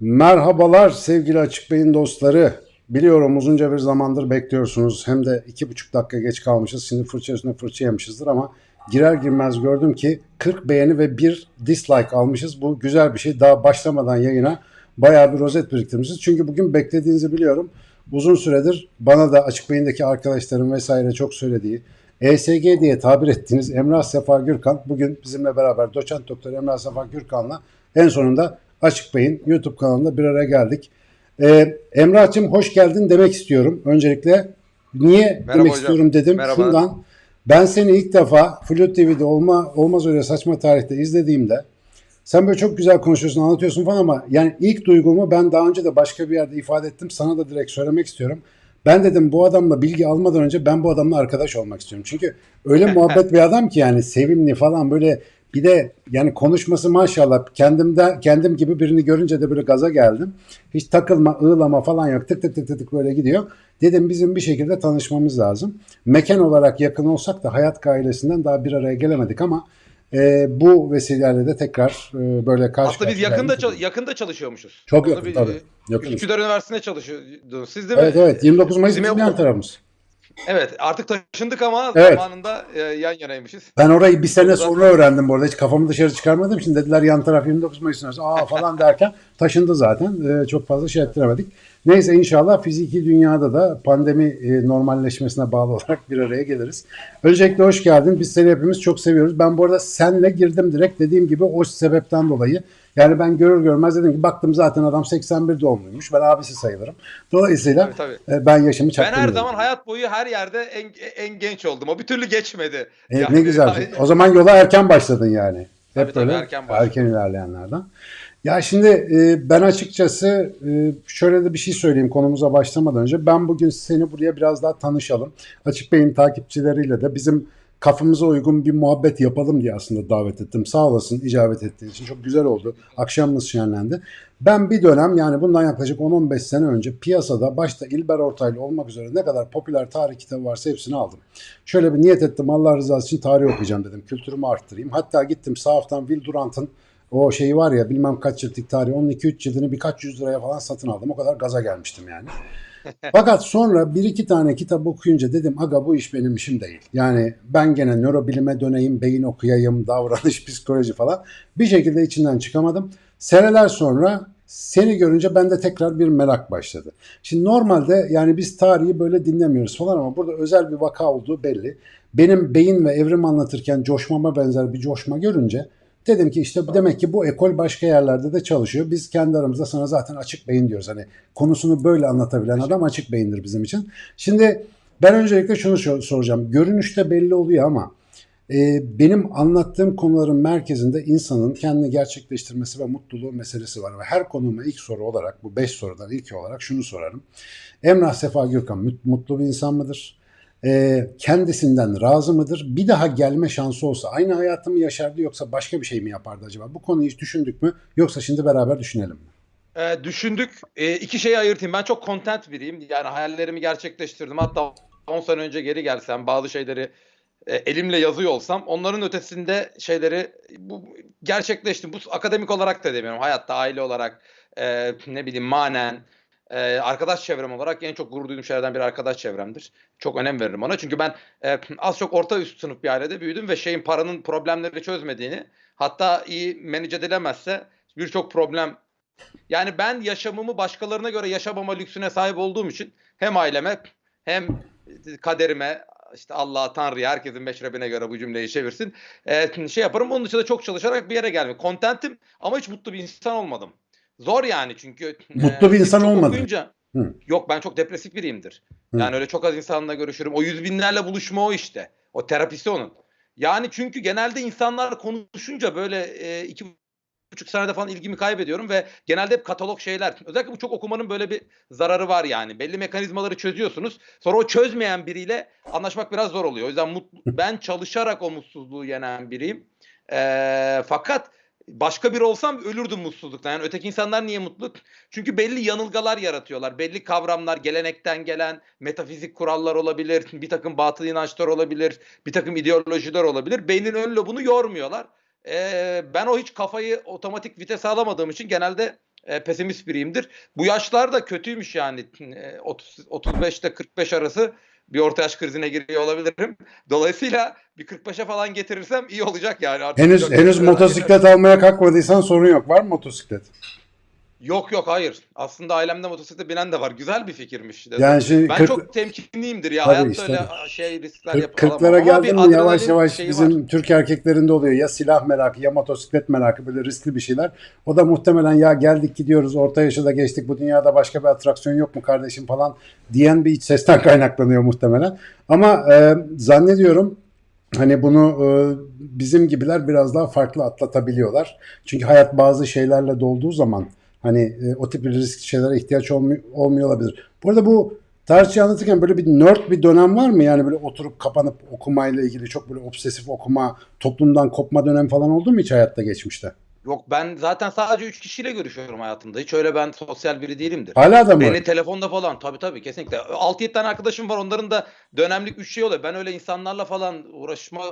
Merhabalar sevgili Açık Bey'in dostları. Biliyorum uzunca bir zamandır bekliyorsunuz. Hem de iki buçuk dakika geç kalmışız. Şimdi fırça üstüne fırça yemişizdir ama girer girmez gördüm ki 40 beğeni ve bir dislike almışız. Bu güzel bir şey. Daha başlamadan yayına bayağı bir rozet biriktirmişiz. Çünkü bugün beklediğinizi biliyorum. Uzun süredir bana da Açık Bey'indeki arkadaşlarım vesaire çok söylediği ESG diye tabir ettiğiniz Emrah Sefa Gürkan bugün bizimle beraber doçent doktor Emrah Sefa Gürkan'la en sonunda Açık Bey'in YouTube kanalında bir araya geldik. Ee, Emrah'cığım hoş geldin demek istiyorum. Öncelikle niye Merhaba demek hocam. istiyorum dedim. Merhaba. Şundan ben seni ilk defa Flu TV'de olma, olmaz öyle saçma tarihte izlediğimde sen böyle çok güzel konuşuyorsun, anlatıyorsun falan ama yani ilk duygumu ben daha önce de başka bir yerde ifade ettim. Sana da direkt söylemek istiyorum. Ben dedim bu adamla bilgi almadan önce ben bu adamla arkadaş olmak istiyorum. Çünkü öyle muhabbet bir adam ki yani sevimli falan böyle bir de yani konuşması maşallah kendimde kendim gibi birini görünce de böyle gaza geldim. Hiç takılma, ığlama falan yok. Tık tık tık tık tık böyle gidiyor. Dedim bizim bir şekilde tanışmamız lazım. Mekan olarak yakın olsak da hayat ailesinden daha bir araya gelemedik ama e, bu vesileyle de tekrar e, böyle karşı Aslında biz yakında çal- yakında çalışıyormuşuz. Çok yakın, tabii. e, Yakınız. Üsküdar Üniversitesi'nde çalışıyordunuz. Siz değil mi? Evet evet 29 Mayıs Bizim yan tarafımız. Evet artık taşındık ama Evet. zamanında e, yan yanaymışız. Ben orayı bir sene sonra öğrendim bu arada. Hiç kafamı dışarı çıkarmadım. Şimdi dediler yan taraf 29 Mayıs Üniversitesi. Aa falan derken taşındı zaten. Ee, çok fazla şey ettiremedik. Neyse inşallah fiziki dünyada da pandemi e, normalleşmesine bağlı olarak bir araya geliriz. Öncelikle hoş geldin. Biz seni hepimiz çok seviyoruz. Ben bu arada senle girdim direkt dediğim gibi o sebepten dolayı. Yani ben görür görmez dedim ki baktım zaten adam 81 doğumluymuş. Ben abisi sayılırım. Dolayısıyla Tabii, tabii. e, ben yaşımı Ben çaktım. her dedim. zaman hayat boyu her yerde en, en genç oldum. O bir türlü geçmedi. E, Yani- ne güzel. şey. O zaman yola erken başladın yani. Hep Tabii, tabii, böyle erken başladım. erken ilerleyenlerden. Ya şimdi e, ben açıkçası e, şöyle de bir şey söyleyeyim konumuza başlamadan önce. Ben bugün seni buraya biraz daha tanışalım. Açık Bey'in takipçileriyle de bizim kafamıza uygun bir muhabbet yapalım diye aslında davet ettim. Sağ olasın icabet ettiğin için. Çok güzel oldu. Akşamımız şenlendi. Ben bir dönem yani bundan yaklaşık 10-15 sene önce piyasada başta İlber Ortaylı olmak üzere ne kadar popüler tarih kitabı varsa hepsini aldım. Şöyle bir niyet ettim Allah rızası için tarih okuyacağım dedim. Kültürümü arttırayım. Hatta gittim sahaftan Will Durant'ın o şeyi var ya bilmem kaç ciltlik tarih onun 2-3 cildini birkaç yüz liraya falan satın aldım. O kadar gaza gelmiştim yani. Fakat sonra bir iki tane kitap okuyunca dedim aga bu iş benim işim değil. Yani ben gene nörobilime döneyim, beyin okuyayım, davranış, psikoloji falan. Bir şekilde içinden çıkamadım. Seneler sonra seni görünce bende tekrar bir merak başladı. Şimdi normalde yani biz tarihi böyle dinlemiyoruz falan ama burada özel bir vaka olduğu belli. Benim beyin ve evrim anlatırken coşmama benzer bir coşma görünce dedim ki işte demek ki bu ekol başka yerlerde de çalışıyor. Biz kendi aramızda sana zaten açık beyin diyoruz. Hani konusunu böyle anlatabilen adam açık beyindir bizim için. Şimdi ben öncelikle şunu sor- soracağım. Görünüşte belli oluyor ama e, benim anlattığım konuların merkezinde insanın kendini gerçekleştirmesi ve mutluluğu meselesi var. Ve her konuma ilk soru olarak bu beş sorudan ilk olarak şunu sorarım. Emrah Sefa Gürkan mut- mutlu bir insan mıdır? E, kendisinden razı mıdır? Bir daha gelme şansı olsa aynı hayatı mı yaşardı yoksa başka bir şey mi yapardı acaba? Bu konuyu hiç düşündük mü? Yoksa şimdi beraber düşünelim mi? E, düşündük. E, iki şeyi ayırtayım. Ben çok content biriyim. Yani hayallerimi gerçekleştirdim. Hatta 10 sene önce geri gelsem bazı şeyleri e, elimle yazıyor olsam onların ötesinde şeyleri bu gerçekleştim. Bu akademik olarak da demiyorum. Hayatta, aile olarak, e, ne bileyim manen, e, arkadaş çevrem olarak en çok gurur duyduğum şeylerden biri arkadaş çevremdir. Çok önem veririm ona. Çünkü ben e, az çok orta üst sınıf bir ailede büyüdüm ve şeyin paranın problemleri çözmediğini hatta iyi manage edilemezse birçok problem yani ben yaşamımı başkalarına göre yaşamama lüksüne sahip olduğum için hem aileme hem kaderime işte Allah'a Tanrı'ya herkesin meşrebine göre bu cümleyi çevirsin. Ee, şey yaparım. Onun dışında çok çalışarak bir yere gelmek. Kontentim ama hiç mutlu bir insan olmadım. Zor yani çünkü. Mutlu bir siz insan çok olmadın. okuyunca- Hı. Yok ben çok depresif biriyimdir. Hı. Yani öyle çok az insanla görüşürüm. O yüz binlerle buluşma o işte. O terapisi onun. Yani çünkü genelde insanlar konuşunca böyle e, iki buçuk senede falan ilgimi kaybediyorum ve genelde hep katalog şeyler. Özellikle bu çok okumanın böyle bir zararı var yani. Belli mekanizmaları çözüyorsunuz. Sonra o çözmeyen biriyle anlaşmak biraz zor oluyor. O yüzden mutlu, ben çalışarak o mutsuzluğu yenen biriyim. Ee, fakat başka biri olsam ölürdüm mutsuzluktan. Yani öteki insanlar niye mutlu? Çünkü belli yanılgalar yaratıyorlar. Belli kavramlar gelenekten gelen metafizik kurallar olabilir. Bir takım batıl inançlar olabilir. Bir takım ideolojiler olabilir. Beynin ön lobunu yormuyorlar. Ee, ben o hiç kafayı otomatik vites alamadığım için genelde e, pesimist biriyimdir. Bu yaşlar da kötüymüş yani. E, 30 35 ile 45 arası bir orta yaş krizine giriyor olabilirim. Dolayısıyla bir 45'e falan getirirsem iyi olacak yani. Artık Henüz henüz motosiklet almaya kalkmadıysan sorun yok. Var mı motosiklet? Yok yok hayır. Aslında ailemde motosiklet binen de var. Güzel bir fikirmiş. dedim. Yani şimdi ben 40 çok temkinliyimdir ya. Tabii Hayatta işte. öyle şey riskler yap- Kırklara alamam. Ama geldin bir mi yavaş yavaş bizim var. Türk erkeklerinde oluyor. Ya silah merakı ya motosiklet merakı böyle riskli bir şeyler. O da muhtemelen ya geldik gidiyoruz orta yaşı da geçtik bu dünyada başka bir atraksiyon yok mu kardeşim falan diyen bir iç sesten kaynaklanıyor muhtemelen. Ama e, zannediyorum hani bunu e, bizim gibiler biraz daha farklı atlatabiliyorlar. Çünkü hayat bazı şeylerle dolduğu zaman hani e, o tip riskli şeylere ihtiyaç olmuyor, olmuyor olabilir. Bu arada bu tarihçi anlatırken böyle bir nerd bir dönem var mı? Yani böyle oturup kapanıp okumayla ilgili çok böyle obsesif okuma, toplumdan kopma dönem falan oldu mu hiç hayatta geçmişte? Yok ben zaten sadece 3 kişiyle görüşüyorum hayatımda. Hiç öyle ben sosyal biri değilimdir. Hala da mı? Beni telefonda falan tabii tabii kesinlikle. 6-7 tane arkadaşım var onların da dönemlik 3 şey oluyor. Ben öyle insanlarla falan uğraşma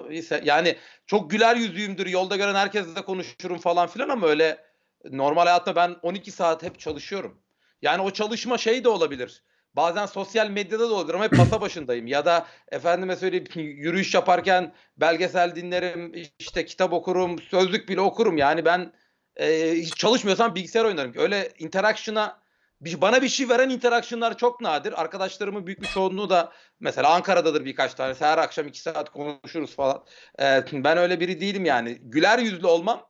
yani çok güler yüzlüyümdür. Yolda gören herkesle konuşurum falan filan ama öyle normal hayatta ben 12 saat hep çalışıyorum. Yani o çalışma şey de olabilir. Bazen sosyal medyada da olabilir ama hep masa başındayım. Ya da efendime söyleyeyim yürüyüş yaparken belgesel dinlerim, işte kitap okurum, sözlük bile okurum. Yani ben e, hiç çalışmıyorsam bilgisayar oynarım. Öyle interaction'a bana bir şey veren interaction'lar çok nadir. Arkadaşlarımın büyük bir çoğunluğu da mesela Ankara'dadır birkaç tanesi. Her akşam iki saat konuşuruz falan. E, ben öyle biri değilim yani. Güler yüzlü olmam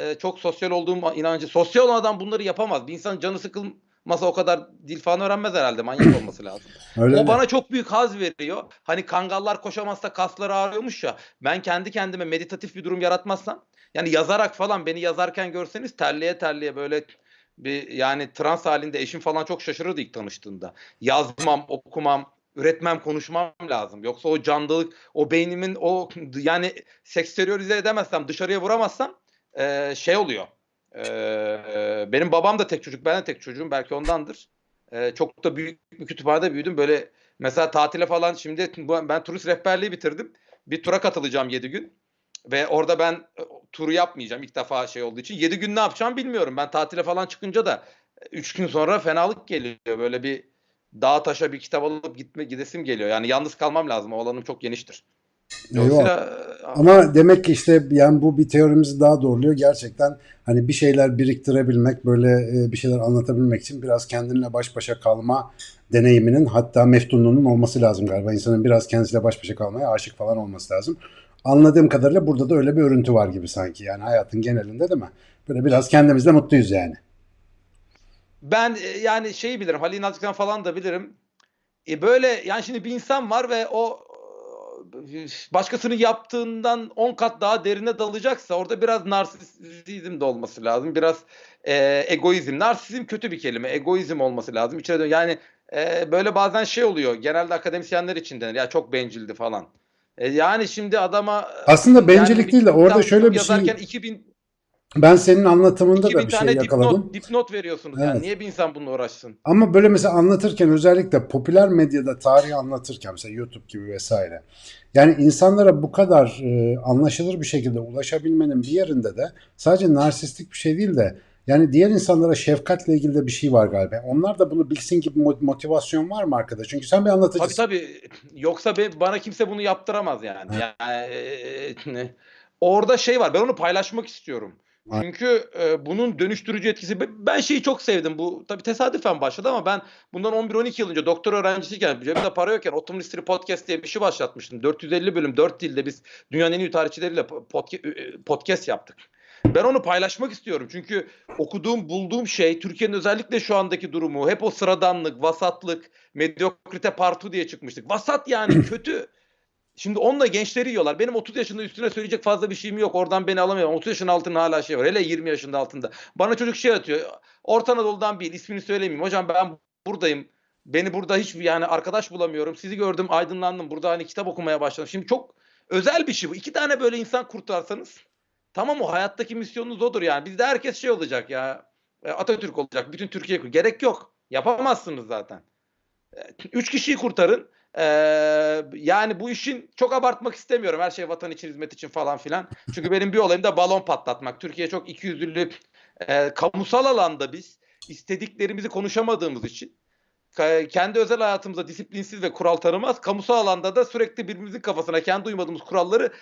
e, çok sosyal olduğum inancı. Sosyal olan adam bunları yapamaz. Bir insan canı sıkılmasa o kadar dil falan öğrenmez herhalde. Manyak olması lazım. Öyle O mi? bana çok büyük haz veriyor. Hani kangallar koşamazsa kasları ağrıyormuş ya. Ben kendi kendime meditatif bir durum yaratmazsam yani yazarak falan beni yazarken görseniz terliye terliye böyle bir yani trans halinde eşim falan çok şaşırırdı ilk tanıştığında. Yazmam, okumam, üretmem, konuşmam lazım. Yoksa o canlılık, o beynimin o yani seksteriorize edemezsem, dışarıya vuramazsam e, şey oluyor. E, benim babam da tek çocuk, ben de tek çocuğum. Belki ondandır. E, çok da büyük bir kütüphanede büyüdüm. Böyle mesela tatile falan şimdi ben turist rehberliği bitirdim. Bir tura katılacağım 7 gün. Ve orada ben e, turu yapmayacağım ilk defa şey olduğu için. 7 gün ne yapacağım bilmiyorum. Ben tatile falan çıkınca da 3 gün sonra fenalık geliyor. Böyle bir dağ taşa bir kitap alıp gitme gidesim geliyor. Yani yalnız kalmam lazım. O alanım çok geniştir. E, Ama demek ki işte yani bu bir teorimizi daha doğruluyor. Gerçekten hani bir şeyler biriktirebilmek, böyle e, bir şeyler anlatabilmek için biraz kendinle baş başa kalma deneyiminin hatta meftunluğunun olması lazım galiba. İnsanın biraz kendisiyle baş başa kalmaya aşık falan olması lazım. Anladığım kadarıyla burada da öyle bir örüntü var gibi sanki. Yani hayatın genelinde değil mi? Böyle biraz kendimizle mutluyuz yani. Ben e, yani şeyi bilirim. Halil Nazik'ten falan da bilirim. E böyle yani şimdi bir insan var ve o başkasının yaptığından 10 kat daha derine dalacaksa orada biraz narsizm de olması lazım. Biraz e, egoizm. Narsizm kötü bir kelime. Egoizm olması lazım. Dön- yani e, böyle bazen şey oluyor. Genelde akademisyenler için denir. Ya çok bencildi falan. E, yani şimdi adama Aslında bencillik yani değil de orada şöyle bir şey yazarken 2000 ben senin anlatımında da 2000 bir şey yakaladım. dipnot, dipnot veriyorsunuz. Evet. Yani niye bir insan bununla uğraşsın? Ama böyle mesela anlatırken özellikle popüler medyada tarihi anlatırken mesela YouTube gibi vesaire. Yani insanlara bu kadar e, anlaşılır bir şekilde ulaşabilmenin bir yerinde de sadece narsistik bir şey değil de yani diğer insanlara şefkatle ilgili de bir şey var galiba. Onlar da bunu bilsin gibi mo- motivasyon var mı arkada? Çünkü sen bir Tabii anlatıcısın. tabii. Yoksa be- bana kimse bunu yaptıramaz yani. Yani e, orada şey var. Ben onu paylaşmak istiyorum. Çünkü e, bunun dönüştürücü etkisi ben şeyi çok sevdim. Bu tabii tesadüfen başladı ama ben bundan 11-12 yıl önce doktor öğrencisiyken cebimde para yokken Otom Mystery Podcast diye bir şey başlatmıştım. 450 bölüm 4 dilde biz dünyanın en iyi tarihçileriyle podca- podcast yaptık. Ben onu paylaşmak istiyorum. Çünkü okuduğum, bulduğum şey Türkiye'nin özellikle şu andaki durumu hep o sıradanlık, vasatlık, medyokrite partu diye çıkmıştık. Vasat yani kötü. Şimdi onunla gençleri yiyorlar. Benim 30 yaşında üstüne söyleyecek fazla bir şeyim yok. Oradan beni alamıyorum. 30 yaşın altında hala şey var. Hele 20 yaşında altında. Bana çocuk şey atıyor. Orta Anadolu'dan bir ismini söylemeyeyim. Hocam ben buradayım. Beni burada hiç yani arkadaş bulamıyorum. Sizi gördüm aydınlandım. Burada hani kitap okumaya başladım. Şimdi çok özel bir şey bu. İki tane böyle insan kurtarsanız tamam o hayattaki misyonunuz odur yani. Bizde herkes şey olacak ya. e, Atatürk olacak. Bütün Türkiye gerek yok. Yapamazsınız zaten. E, Üç kişiyi kurtarın. Ee, yani bu işin çok abartmak istemiyorum. Her şey vatan için, hizmet için falan filan. Çünkü benim bir olayım da balon patlatmak. Türkiye çok ikiyüzlülük. E, kamusal alanda biz istediklerimizi konuşamadığımız için kendi özel hayatımızda disiplinsiz ve kural tanımaz, kamusal alanda da sürekli birbirimizin kafasına kendi uymadığımız kuralları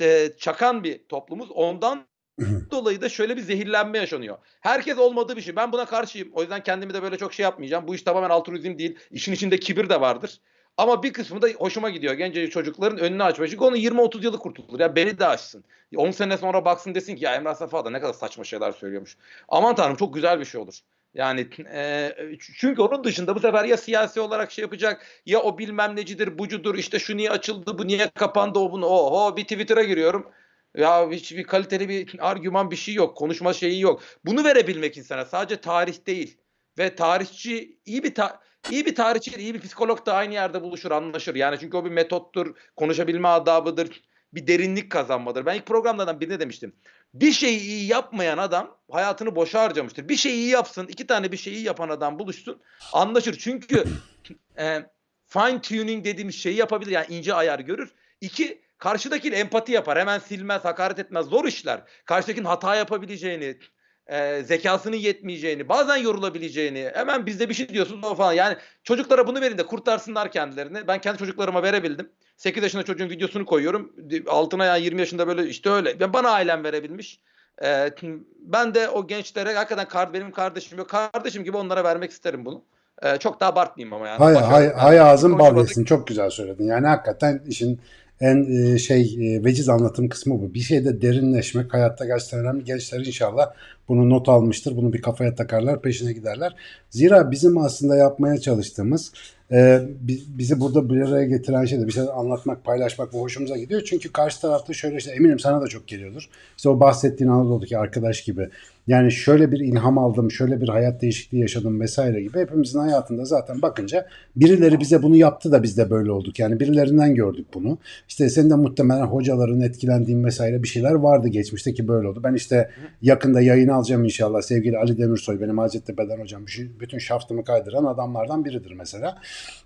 e, çakan bir toplumuz. Ondan dolayı da şöyle bir zehirlenme yaşanıyor. Herkes olmadığı bir şey. Ben buna karşıyım. O yüzden kendimi de böyle çok şey yapmayacağım. Bu iş tamamen altruizm değil. İşin içinde kibir de vardır. Ama bir kısmı da hoşuma gidiyor. Genç çocukların önünü açma. Çünkü onun 20-30 yılı kurtulur. Ya beni de açsın. 10 sene sonra baksın desin ki ya Emrah Safa da ne kadar saçma şeyler söylüyormuş. Aman tanrım çok güzel bir şey olur. Yani e, çünkü onun dışında bu sefer ya siyasi olarak şey yapacak ya o bilmem necidir bucudur işte şu niye açıldı bu niye kapandı o bunu oho bir Twitter'a giriyorum. Ya hiçbir kaliteli bir argüman bir şey yok. Konuşma şeyi yok. Bunu verebilmek insana sadece tarih değil. Ve tarihçi iyi bir ta- iyi bir tarihçi, iyi bir psikolog da aynı yerde buluşur, anlaşır. Yani çünkü o bir metottur, konuşabilme adabıdır, bir derinlik kazanmadır. Ben ilk programlardan birine demiştim. Bir şeyi iyi yapmayan adam hayatını boşa harcamıştır. Bir şeyi iyi yapsın, iki tane bir şeyi yapan adam buluşsun, anlaşır. Çünkü e, fine tuning dediğimiz şeyi yapabilir. Yani ince ayar görür. İki, karşıdakiyle empati yapar. Hemen silmez, hakaret etmez. Zor işler. Karşıdakinin hata yapabileceğini, e, zekasının yetmeyeceğini, bazen yorulabileceğini, hemen bizde bir şey diyorsunuz o falan. Yani çocuklara bunu verin de kurtarsınlar kendilerini. Ben kendi çocuklarıma verebildim. 8 yaşında çocuğun videosunu koyuyorum. Altına yani 20 yaşında böyle işte öyle. Ben bana ailem verebilmiş. E, ben de o gençlere hakikaten kar, benim kardeşim yok. Kardeşim gibi onlara vermek isterim bunu. E, çok da abartmayayım ama yani. Hay, hay, hay ağzın bal yesin. Çok güzel söyledin. Yani hakikaten işin en e, şey e, veciz anlatım kısmı bu. Bir şeyde derinleşmek hayatta gerçekten önemli. Gençler inşallah bunu not almıştır. Bunu bir kafaya takarlar, peşine giderler. Zira bizim aslında yapmaya çalıştığımız e, bi- bizi burada bir araya getiren şey de bir şeyler anlatmak, paylaşmak bu hoşumuza gidiyor. Çünkü karşı tarafta şöyle işte eminim sana da çok geliyordur. İşte o bahsettiğin Anadolu'daki arkadaş gibi. Yani şöyle bir ilham aldım, şöyle bir hayat değişikliği yaşadım vesaire gibi. Hepimizin hayatında zaten bakınca birileri bize bunu yaptı da biz de böyle olduk. Yani birilerinden gördük bunu. İşte senin de muhtemelen hocaların etkilendiğin vesaire bir şeyler vardı geçmişte ki böyle oldu. Ben işte yakında yayın alacağım inşallah. Sevgili Ali Demirsoy benim Hacettepe'den hocam. Bütün- şaftımı kaydıran adamlardan biridir mesela.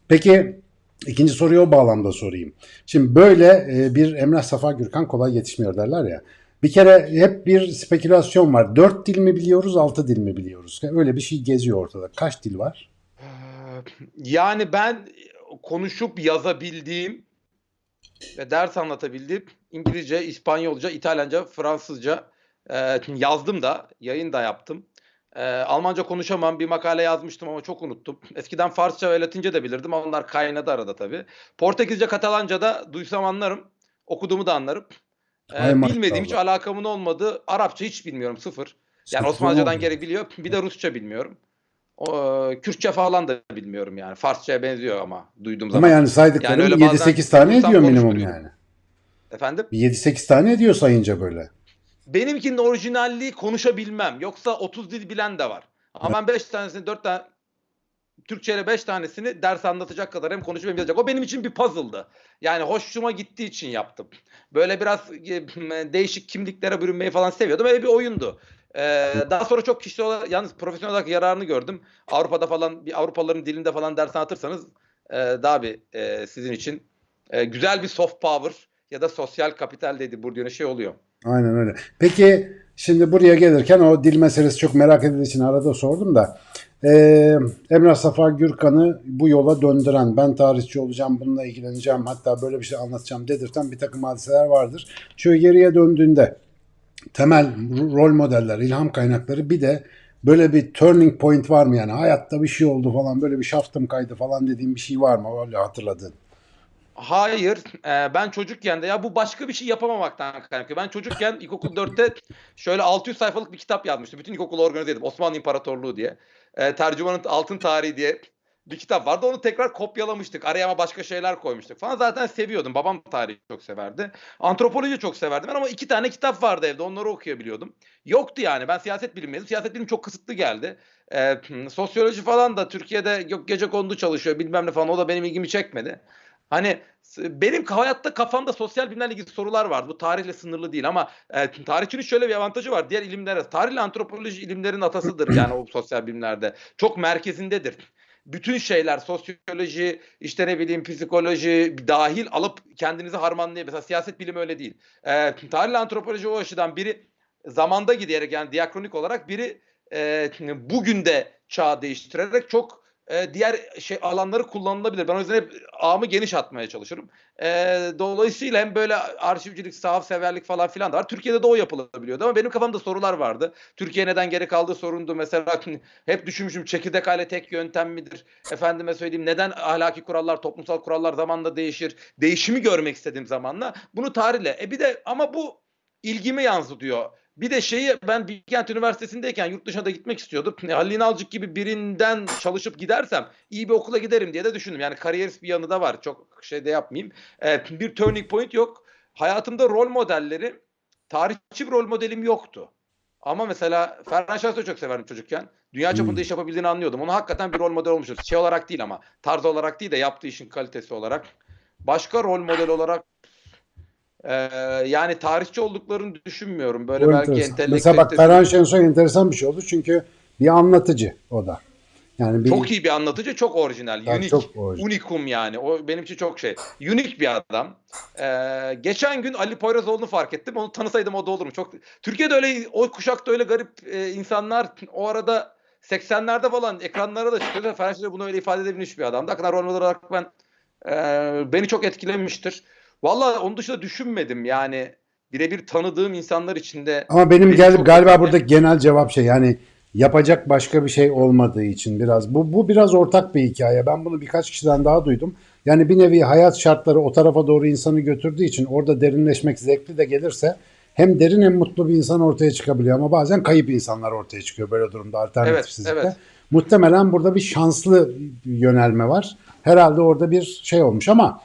Peki ikinci soruyu o bağlamda sorayım. Şimdi böyle e, bir Emrah Safa Gürkan kolay yetişmiyor derler ya. Bir kere hep bir spekülasyon var. Dört dil mi biliyoruz, altı dil mi biliyoruz? Öyle bir şey geziyor ortada. Kaç dil var? Ee, Yani ben konuşup yazabildiğim ve ders anlatabildiğim İngilizce, İspanyolca, İtalyanca, Fransızca e, yazdım da, yayın da yaptım. E, Almanca konuşamam, bir makale yazmıştım ama çok unuttum. Eskiden Farsça ve Latince de bilirdim onlar kaynadı arada tabii. Portekizce, Katalanca da duysam anlarım, okuduğumu da anlarım. E, Ay bilmediğim hiç alakamın olmadığı Arapça hiç bilmiyorum, sıfır. Yani Sıfır Osmanlıcadan geri biliyor. Bir de Rusça bilmiyorum. O, Kürtçe falan da bilmiyorum yani. Farsçaya benziyor ama duyduğum zaman. Ama yani saydıklarım Yani öyle bazen 7-8 tane ediyor minimum yani. Efendim? Bir 7-8 tane ediyor sayınca böyle. Benimkinin orijinalliği konuşabilmem. Yoksa 30 dil bilen de var. Ama ben 5 tanesini 4 tane Türkçe ile 5 tanesini ders anlatacak kadar hem konuşup hem yazacak. O benim için bir puzzle'dı. Yani hoşuma gittiği için yaptım. Böyle biraz e, değişik kimliklere bürünmeyi falan seviyordum. Öyle bir oyundu. Ee, daha sonra çok kişi olarak yalnız profesyonel olarak yararını gördüm. Avrupa'da falan bir Avrupalıların dilinde falan ders anlatırsanız e, daha bir e, sizin için e, güzel bir soft power ya da sosyal kapital dedi Bourdieu'nun şey oluyor. Aynen öyle. Peki şimdi buraya gelirken o dil meselesi çok merak edildiği için arada sordum da eee Emrah Safa Gürkan'ı bu yola döndüren, ben tarihçi olacağım, bununla ilgileneceğim, hatta böyle bir şey anlatacağım dedirten bir takım hadiseler vardır. Şöyle geriye döndüğünde temel ro- rol modeller, ilham kaynakları bir de böyle bir turning point var mı yani hayatta bir şey oldu falan böyle bir şaftım kaydı falan dediğim bir şey var mı öyle hatırladığın? Hayır, e, ben çocukken de ya bu başka bir şey yapamamaktan kaynaklı. Ben çocukken ilkokul 4'te şöyle 600 sayfalık bir kitap yazmıştım. Bütün ilkokulu organize edip Osmanlı İmparatorluğu diye. E, Tercümanın Altın Tarihi diye bir kitap vardı. Onu tekrar kopyalamıştık. Araya ama başka şeyler koymuştuk falan. Zaten seviyordum. Babam tarihi çok severdi. Antropoloji çok severdim ben ama iki tane kitap vardı evde. Onları okuyabiliyordum. Yoktu yani. Ben siyaset bilimiydim. Siyaset bilim çok kısıtlı geldi. E, sosyoloji falan da Türkiye'de yok gece kondu çalışıyor bilmem ne falan. O da benim ilgimi çekmedi. Hani benim hayatta kafamda sosyal bilimlerle ilgili sorular vardı. Bu tarihle sınırlı değil ama e, tarihçinin şöyle bir avantajı var. Diğer ilimlere, tarihle antropoloji ilimlerin atasıdır yani o sosyal bilimlerde. Çok merkezindedir. Bütün şeyler sosyoloji, işte ne bileyim psikoloji dahil alıp kendinizi harmanlayabilir. Mesela siyaset bilimi öyle değil. E, tarihle antropoloji o açıdan biri zamanda giderek yani diakronik olarak biri e, bugün de çağ değiştirerek çok e, diğer şey alanları kullanılabilir. Ben o yüzden hep ağımı geniş atmaya çalışırım. E, dolayısıyla hem böyle arşivcilik, sahaf severlik falan filan da var. Türkiye'de de o yapılabiliyordu ama benim kafamda sorular vardı. Türkiye neden geri kaldığı sorundu. Mesela hep düşünmüşüm çekirdek aile tek yöntem midir? Efendime söyleyeyim neden ahlaki kurallar, toplumsal kurallar zamanla değişir? Değişimi görmek istediğim zamanla bunu tarihle. E bir de ama bu ilgimi yansıtıyor. Bir de şeyi ben Bilkent Üniversitesi'ndeyken yurt dışına da gitmek istiyordum. Halil İnalcık gibi birinden çalışıp gidersem iyi bir okula giderim diye de düşündüm. Yani kariyerist bir yanı da var. Çok şey de yapmayayım. Ee, bir turning point yok. Hayatımda rol modelleri tarihçi bir rol modelim yoktu. Ama mesela Ferhan Şahs'ı çok severdim çocukken. Dünya çapında Hmm. iş yapabildiğini anlıyordum. Onu hakikaten bir rol model olmuştur. Şey olarak değil ama tarz olarak değil de yaptığı işin kalitesi olarak. Başka rol model olarak ee, yani tarihçi olduklarını düşünmüyorum. Böyle O belki entelektüel Mesela bak Ferhan Şensoy enteresan bir şey oldu çünkü bir anlatıcı o da. Yani bir, çok iyi bir anlatıcı, çok orijinal, Tabii, unik, çok orijinal. unikum yani. O benim için çok şey. Unik bir adam. Ee, geçen gün Ali Poyrazoğlu'nu fark ettim. Onu tanısaydım o da olur mu? Çok Türkiye'de öyle o kuşakta öyle garip e, insanlar o arada 80'lerde falan ekranlara da çıkıyordu. Ferhan bunu öyle ifade edebilmiş bir adam. Hakikaten rol olarak ben e, beni çok etkilemiştir. Vallahi onun dışında düşünmedim yani birebir tanıdığım insanlar içinde ama benim Beni gel, galiba etkiledi. burada genel cevap şey yani yapacak başka bir şey olmadığı için biraz bu bu biraz ortak bir hikaye. Ben bunu birkaç kişiden daha duydum. Yani bir nevi hayat şartları o tarafa doğru insanı götürdüğü için orada derinleşmek zevkli de gelirse hem derin hem mutlu bir insan ortaya çıkabiliyor ama bazen kayıp insanlar ortaya çıkıyor böyle durumda alternatifsizlikte. Evet, evet. Muhtemelen burada bir şanslı yönelme var. Herhalde orada bir şey olmuş ama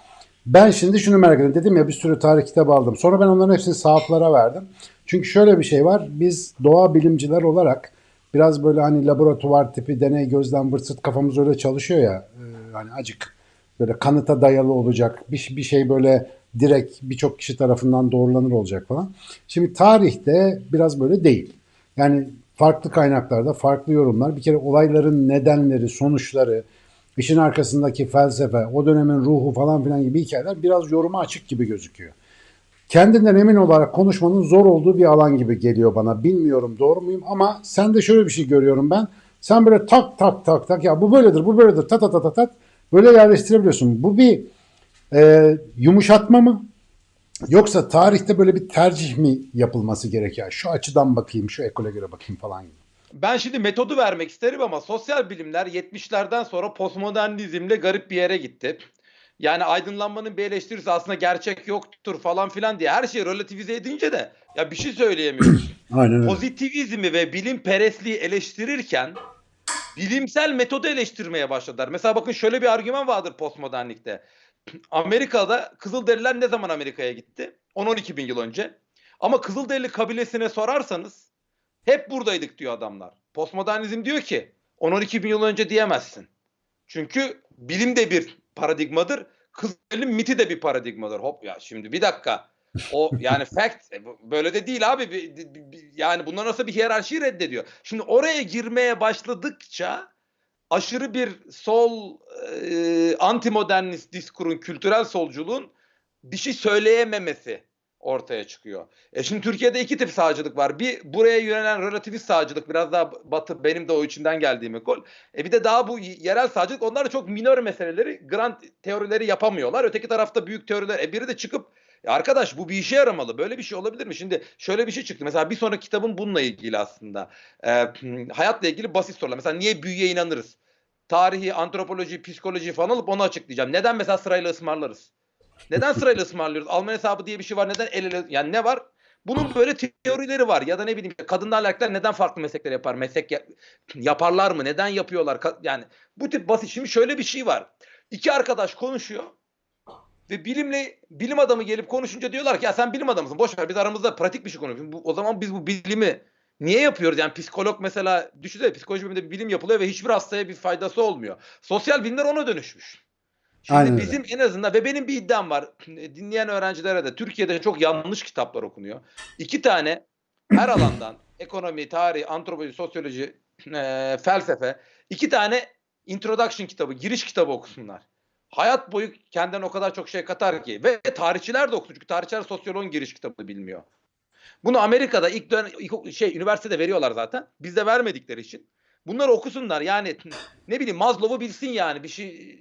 ben şimdi şunu merak ediyorum. Dedim ya bir sürü tarih kitabı aldım. Sonra ben onların hepsini sahaflara verdim. Çünkü şöyle bir şey var. Biz doğa bilimciler olarak biraz böyle hani laboratuvar tipi deney gözlem vırt sırt kafamız öyle çalışıyor ya. e, hani acık böyle kanıta dayalı olacak. Bir, bir şey böyle direkt birçok kişi tarafından doğrulanır olacak falan. Şimdi tarihte biraz böyle değil. Yani farklı kaynaklarda farklı yorumlar. Bir kere olayların nedenleri, sonuçları, işin arkasındaki felsefe, o dönemin ruhu falan filan gibi hikayeler biraz yoruma açık gibi gözüküyor. Kendinden emin olarak konuşmanın zor olduğu bir alan gibi geliyor bana. Bilmiyorum doğru muyum ama sen de şöyle bir şey görüyorum ben. Sen böyle tak tak tak tak ya bu böyledir bu böyledir tat tat tat tat böyle yerleştirebiliyorsun. Bu bir e, yumuşatma mı? Yoksa tarihte böyle bir tercih mi yapılması gerekiyor? Şu açıdan bakayım, şu ekole göre bakayım falan gibi. Ben şimdi metodu vermek isterim ama sosyal bilimler 70'lerden sonra postmodernizmle garip bir yere gitti. Yani aydınlanmanın bir eleştirisi aslında gerçek yoktur falan filan diye her şeyi relativize edince de ya bir şey söyleyemiyoruz. Aynen öyle. Pozitivizmi ve bilim perestliği eleştirirken bilimsel metodu eleştirmeye başladılar. Mesela bakın şöyle bir argüman vardır postmodernlikte. Amerika'da Kızılderililer ne zaman Amerika'ya gitti? 10-12 bin yıl önce. Ama Kızılderili kabilesine sorarsanız hep buradaydık diyor adamlar. Postmodernizm diyor ki 10-12 bin yıl önce diyemezsin. Çünkü bilim de bir paradigmadır. Kızılderili miti de bir paradigmadır. Hop ya şimdi bir dakika. O yani fact böyle de değil abi. Bir- bir- bir- Yani bunlar nasıl bir hiyerarşiyi reddediyor. Şimdi oraya girmeye başladıkça aşırı bir sol e, antimodernist diskurun, kültürel solculuğun bir şey söyleyememesi ortaya çıkıyor. E şimdi Türkiye'de iki tip sağcılık var. Bir buraya yönelen relativist sağcılık biraz daha batı benim de o içinden geldiğim ekol. E bir de daha bu yerel sağcılık onlar da çok minor meseleleri, grand teorileri yapamıyorlar. Öteki tarafta büyük teoriler. E biri de çıkıp "Ya arkadaş bu bir işe yaramalı. Böyle bir şey olabilir mi? Şimdi şöyle bir şey çıktı. Mesela bir sonraki kitabım bununla ilgili aslında. E, hayatla ilgili basit sorular. Mesela niye büyüye inanırız? Tarihi, antropoloji, psikoloji falan alıp onu açıklayacağım. Neden mesela sırayla ısmarlarız? Neden sırayla ısmarlıyoruz? Alman hesabı diye bir şey var. Neden el ele yani ne var? Bunun böyle teorileri var ya da ne bileyim kadınlar erkekler neden farklı meslekler yapar? Meslek ya- yaparlar mı? Neden yapıyorlar? Ka- Yani bu tip basit. Şimdi şöyle bir şey var. İki arkadaş konuşuyor ve bilimle bilim adamı gelip konuşunca diyorlar ki ya sen bilim adamısın. Boş ver biz aramızda pratik bir şey konuşuyoruz. Bu, o zaman biz bu bilimi niye yapıyoruz? Yani psikolog mesela düşünsene psikoloji biliminde bir bilim yapılıyor ve hiçbir hastaya bir faydası olmuyor. Sosyal bilimler ona dönüşmüş. Şimdi Aynen öyle. bizim en azından ve benim bir iddiam var. Dinleyen öğrencilere de Türkiye'de çok yanlış kitaplar okunuyor. İki tane her alandan ekonomi, tarih, antropoloji, sosyoloji, eee, felsefe iki tane introduction kitabı, giriş kitabı okusunlar. Hayat boyu kendinden o kadar çok şey katar ki ve tarihçiler de okusun çünkü tarihçiler sosyoloğun giriş kitabını bilmiyor. Bunu Amerika'da ilk ilk- şey üniversitede veriyorlar zaten. Bizde vermedikleri için. Bunları okusunlar. Yani ne bileyim Maslow'u bilsin yani. Bir şey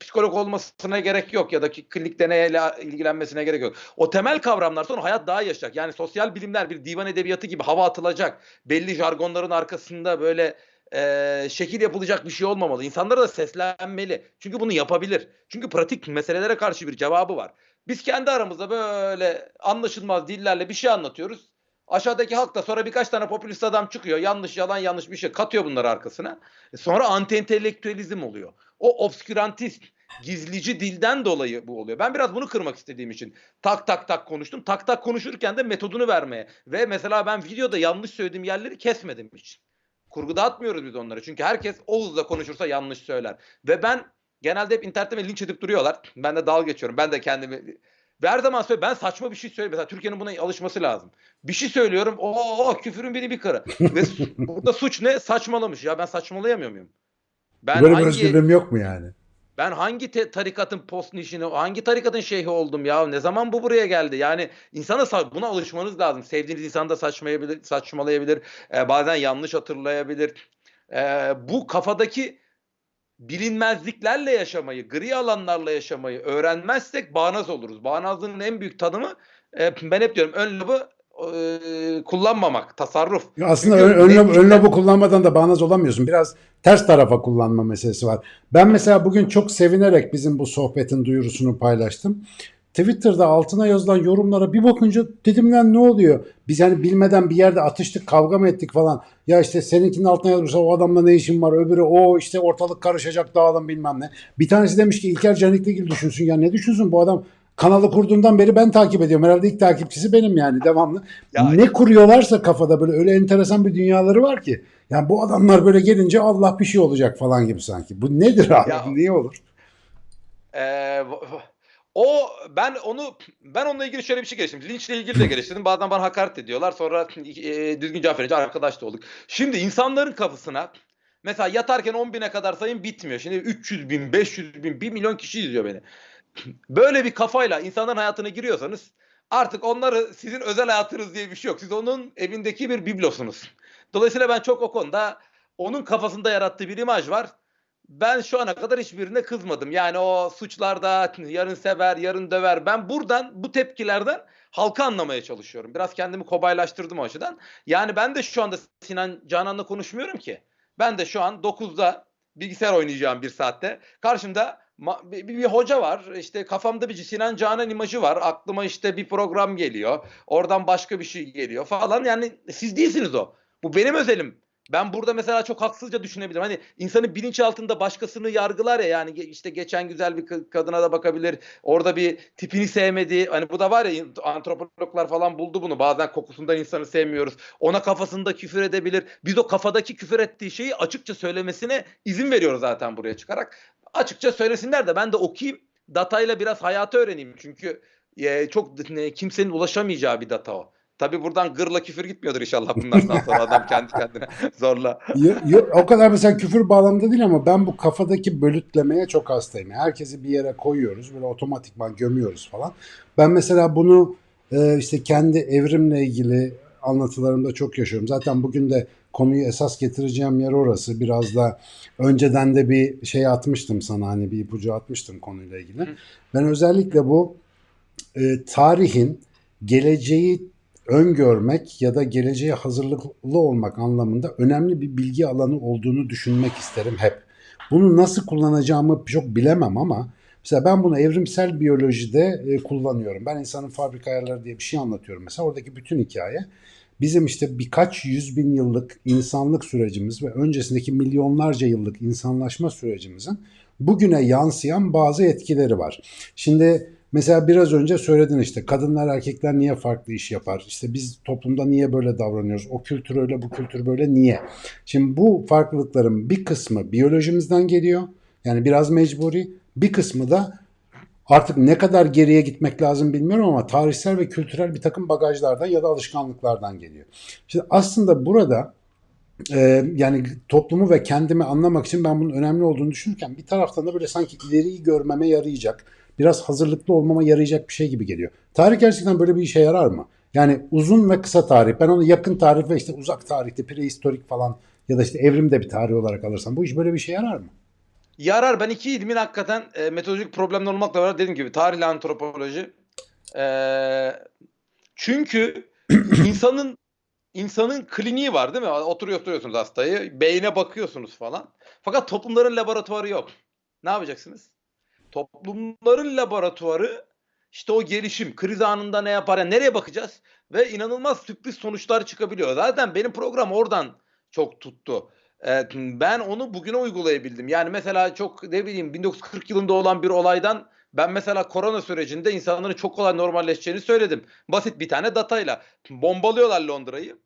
psikolog olmasına gerek yok ya da klinik deneyle ilgilenmesine gerek yok. O temel kavramlar sonra hayat daha yaşayacak. Yani sosyal bilimler bir divan edebiyatı gibi hava atılacak. Belli jargonların arkasında böyle e, şekil yapılacak bir şey olmamalı. İnsanlara da seslenmeli. Çünkü bunu yapabilir. Çünkü pratik meselelere karşı bir cevabı var. Biz kendi aramızda böyle anlaşılmaz dillerle bir şey anlatıyoruz. Aşağıdaki halk da sonra birkaç tane popülist adam çıkıyor. Yanlış yalan yanlış bir şey katıyor bunları arkasına. E Sonra anti entelektüelizm oluyor. O obskürantist gizlici dilden dolayı bu oluyor. Ben biraz bunu kırmak istediğim için tak tak tak konuştum. Tak tak konuşurken de metodunu vermeye ve mesela ben videoda yanlış söylediğim yerleri kesmedim hiç. Kurguda atmıyoruz biz onları. Çünkü herkes o hızla konuşursa yanlış söyler. Ve ben genelde hep internette linç edip duruyorlar. Ben de dalga geçiyorum. Ben de kendimi ve her zaman söyle ben saçma bir şey söylüyorum. Mesela Türkiye'nin buna alışması lazım. Bir şey söylüyorum. Oo küfürün beni bir kara. Ve burada suç ne? Saçmalamış. Ya ben saçmalayamıyor muyum? Ben Böyle hangi özgürlüğüm yok mu yani? ben hangi te- tarikatın post nişini, hangi tarikatın şeyhi oldum ya? Ne zaman bu buraya geldi? Yani insana sa- buna alışmanız lazım. Sevdiğiniz insan da saçmayabilir, saçmalayabilir. Ee, bazen yanlış hatırlayabilir. Ee, bu kafadaki bilinmezliklerle yaşamayı, gri alanlarla yaşamayı öğrenmezsek bağnaz oluruz. Bağnazlığın en büyük tanımı e, ben hep diyorum ön lobu e, kullanmamak, tasarruf. Ya aslında Çünkü ön, ön, lob- neyse- ön lobu kullanmadan da bağnaz olamıyorsun. Biraz ters tarafa kullanma meselesi var. Ben mesela bugün çok sevinerek bizim bu sohbetin duyurusunu paylaştım. Twitter'da altına yazılan yorumlara bir bakınca dedim lan ne oluyor? Biz hani bilmeden bir yerde atıştık, kavga mı ettik falan. Ya işte seninkinin altına yazmışsa o adamla ne işin var? Öbürü o işte ortalık karışacak dağılın bilmem ne. Bir tanesi demiş ki İlker Canikligil düşünsün. Ya ne düşünsün bu adam? Kanalı kurduğundan beri ben takip ediyorum. Herhalde ilk takipçisi benim yani devamlı. Ya- ne kuruyorlarsa kafada böyle öyle enteresan bir dünyaları var ki. Yani bu adamlar böyle gelince Allah bir şey olacak falan gibi sanki. Bu nedir abi? Ya- Niye olur? Ee, o ben onu ben onunla ilgili şöyle bir şey geliştirdim. Linçle ilgili de geliştirdim. Bazen bana hakaret ediyorlar. Sonra e, düzgün cevap verince arkadaş da olduk. Şimdi insanların kafasına mesela yatarken 10 bine kadar sayın bitmiyor. Şimdi 300 bin, 500 bin, 1 milyon kişi izliyor beni. Böyle bir kafayla insanların hayatına giriyorsanız artık onları sizin özel hayatınız diye bir şey yok. Siz onun evindeki bir biblosunuz. Dolayısıyla ben çok o konuda onun kafasında yarattığı bir imaj var. Ben şu ana kadar hiçbirine kızmadım. Yani o suçlarda yarın sever, yarın döver. Ben buradan bu tepkilerden halka anlamaya çalışıyorum. Biraz kendimi kobaylaştırdım o açıdan. Yani ben de şu anda Sinan Canan'la konuşmuyorum ki. Ben de şu an 9'da bilgisayar oynayacağım bir saatte. Karşımda bir, bir- bir hoca var. İşte kafamda bir Sinan Canan imajı var. Aklıma işte bir program geliyor. Oradan başka bir şey geliyor falan. Yani siz değilsiniz o. Bu benim özelim. Ben burada mesela çok haksızca düşünebilirim. Hani insanın bilinçaltında başkasını yargılar ya yani işte geçen güzel bir kadına da bakabilir. Orada bir tipini sevmedi. Hani bu da var ya antropologlar falan buldu bunu. Bazen kokusundan insanı sevmiyoruz. Ona kafasında küfür edebilir. Biz o kafadaki küfür ettiği şeyi açıkça söylemesine izin veriyoruz zaten buraya çıkarak. Açıkça söylesinler de ben de okuyayım. Datayla biraz hayatı öğreneyim. Çünkü e, çok kimsenin ulaşamayacağı bir data o. Tabii buradan gırla küfür gitmiyordur inşallah bundan sonra adam kendi kendine zorla. Yo- yo- o kadar mesela küfür bağlamında değil ama ben bu kafadaki bölütlemeye çok hastayım. Herkesi bir yere koyuyoruz böyle otomatikman gömüyoruz falan. Ben mesela bunu e, işte kendi evrimle ilgili anlatılarımda çok yaşıyorum. Zaten bugün de konuyu esas getireceğim yer orası. Biraz da önceden de bir şey atmıştım sana hani bir ipucu atmıştım konuyla ilgili. Ben özellikle bu e, tarihin geleceği öngörmek ya da geleceğe hazırlıklı olmak anlamında önemli bir bilgi alanı olduğunu düşünmek isterim hep. Bunu nasıl kullanacağımı çok bilemem ama mesela ben bunu evrimsel biyolojide e, kullanıyorum. Ben insanın fabrika ayarları diye bir şey anlatıyorum mesela. Oradaki bütün hikaye bizim işte birkaç yüz bin yıllık insanlık sürecimiz ve öncesindeki milyonlarca yıllık insanlaşma sürecimizin bugüne yansıyan bazı etkileri var. Şimdi Mesela biraz önce söyledin işte kadınlar erkekler niye farklı iş yapar? İşte biz toplumda niye böyle davranıyoruz? O kültür öyle bu kültür böyle niye? Şimdi bu farklılıkların bir kısmı biyolojimizden geliyor. Yani biraz mecburi. Bir kısmı da artık ne kadar geriye gitmek lazım bilmiyorum ama tarihsel ve kültürel bir takım bagajlardan ya da alışkanlıklardan geliyor. Şimdi aslında burada e, yani toplumu ve kendimi anlamak için ben bunun önemli olduğunu düşünürken bir taraftan da böyle sanki ileriyi görmeme yarayacak, biraz hazırlıklı olmama yarayacak bir şey gibi geliyor. Tarih gerçekten böyle bir işe yarar mı? Yani uzun ve kısa tarih. Ben onu yakın tarih ve işte uzak tarihte prehistorik falan ya da işte evrimde bir tarih olarak alırsam bu iş böyle bir şey yarar mı? Yarar. Ben iki ilmin hakikaten e, metodolojik problemler olmakla beraber dediğim gibi tarihle antropoloji. E, çünkü insanın insanın kliniği var değil mi? Oturuyor oturuyorsunuz hastayı. Beyne bakıyorsunuz falan. Fakat toplumların laboratuvarı yok. Ne yapacaksınız? Toplumların laboratuvarı işte o gelişim, kriz anında ne yapar? Yani nereye bakacağız? Ve inanılmaz sürpriz sonuçlar çıkabiliyor. Zaten benim program oradan çok tuttu. Ee, ben onu bugüne uygulayabildim. Yani mesela çok ne bileyim 1940 yılında olan bir olaydan ben mesela korona sürecinde insanların çok kolay normalleşeceğini söyledim. Basit bir tane datayla. Bombalıyorlar Londra'yı.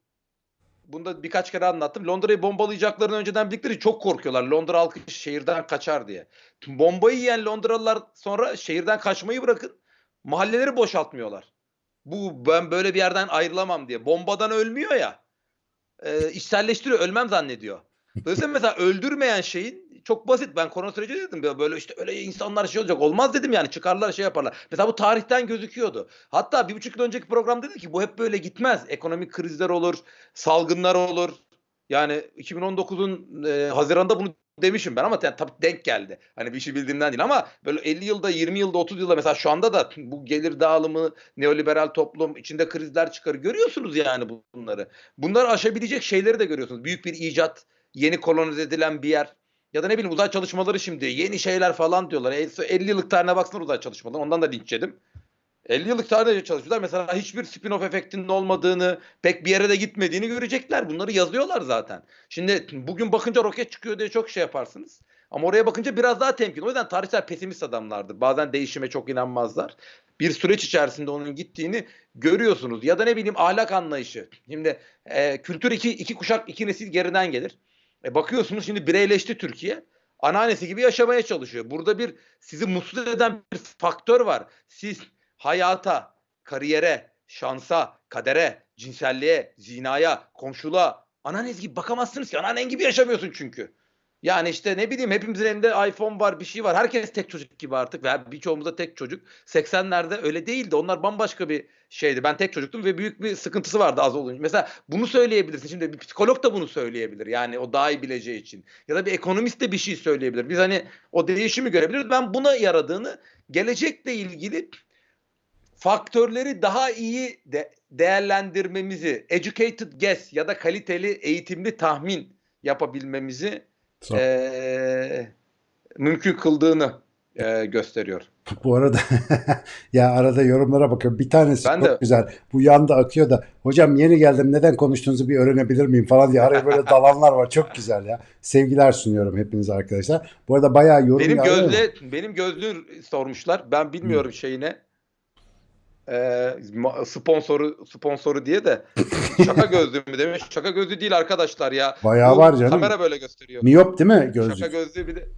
Bunu da birkaç kere anlattım. Londra'yı bombalayacaklarını önceden bildikleri çok korkuyorlar. Londra halkı şehirden kaçar diye. Bombayı yiyen Londralılar sonra şehirden kaçmayı bırakın. Mahalleleri boşaltmıyorlar. Bu ben böyle bir yerden ayrılamam diye. Bombadan ölmüyor ya. E, içselleştiriyor. Ölmem zannediyor. Dolayısıyla mesela öldürmeyen şeyin çok basit. Ben korona süreci dedim böyle işte öyle insanlar şey olacak. Olmaz dedim yani çıkarlar şey yaparlar. Mesela bu tarihten gözüküyordu. Hatta bir buçuk yıl önceki program dedi ki bu hep böyle gitmez. Ekonomik krizler olur, salgınlar olur. Yani 2019'un e, Haziran'da bunu demişim ben ama yani, tabii denk geldi. Hani bir işi bildiğimden değil ama böyle 50 yılda, 20 yılda, 30 yılda mesela şu anda da bu gelir dağılımı, neoliberal toplum, içinde krizler çıkar. Görüyorsunuz yani bunları. Bunları aşabilecek şeyleri de görüyorsunuz. Büyük bir icat, yeni kolonize edilen bir yer. Ya da ne bileyim uzay çalışmaları şimdi yeni şeyler falan diyorlar. 50 yıllık tarihine baksana uzay çalışmaları. Ondan da linç yedim. 50 yıllık tarihte çalışıyorlar. Mesela hiçbir spin-off efektinin olmadığını, pek bir yere de gitmediğini görecekler. Bunları yazıyorlar zaten. Şimdi bugün bakınca roket çıkıyor diye çok şey yaparsınız. Ama oraya bakınca biraz daha temkin. O yüzden tarihçiler pesimist adamlardır. Bazen değişime çok inanmazlar. Bir süreç içerisinde onun gittiğini görüyorsunuz. Ya da ne bileyim ahlak anlayışı. Şimdi e, kültür iki, iki kuşak, iki nesil geriden gelir. E, bakıyorsunuz şimdi bireyleşti Türkiye. Anneannesi gibi yaşamaya çalışıyor. Burada bir sizi mutsuz eden bir faktör var. Siz hayata, kariyere, şansa, kadere, cinselliğe, zinaya, komşuluğa, anneanneniz gibi bakamazsınız ki. Anneannen gibi yaşamıyorsun çünkü. Yani işte ne bileyim hepimizin elinde iPhone var bir şey var. Herkes tek çocuk gibi artık ve birçoğumuzda tek çocuk. 80'lerde öyle değildi. Onlar bambaşka bir şeydi. Ben tek çocuktum ve büyük bir sıkıntısı vardı az olunca. Mesela bunu söyleyebilirsin. Şimdi bir psikolog da bunu söyleyebilir. Yani o daha iyi bileceği için. Ya da bir ekonomist de bir şey söyleyebilir. Biz hani o değişimi görebiliriz. Ben buna yaradığını gelecekle ilgili faktörleri daha iyi de değerlendirmemizi, educated guess ya da kaliteli eğitimli tahmin yapabilmemizi e, mümkün kıldığını e, gösteriyor. Bu arada ya arada yorumlara bakıyorum. Bir tanesi Ben çok de. güzel. Bu yanda akıyor da hocam yeni geldim neden konuştuğunuzu bir öğrenebilir miyim falan diye araya böyle dalanlar var. Çok güzel ya. Sevgiler sunuyorum hepinize arkadaşlar. Bu arada bayağı yorum Benim gözle benim gözlüğü sormuşlar. Ben bilmiyorum şeyine. Ee, sponsoru sponsoru diye de şaka gözlüğü mü demiş. Şaka gözlüğü değil arkadaşlar ya. Bayağı Bu var canım. Kamera böyle gösteriyor. Miyop değil mi Şaka gözlük? gözlüğü bir de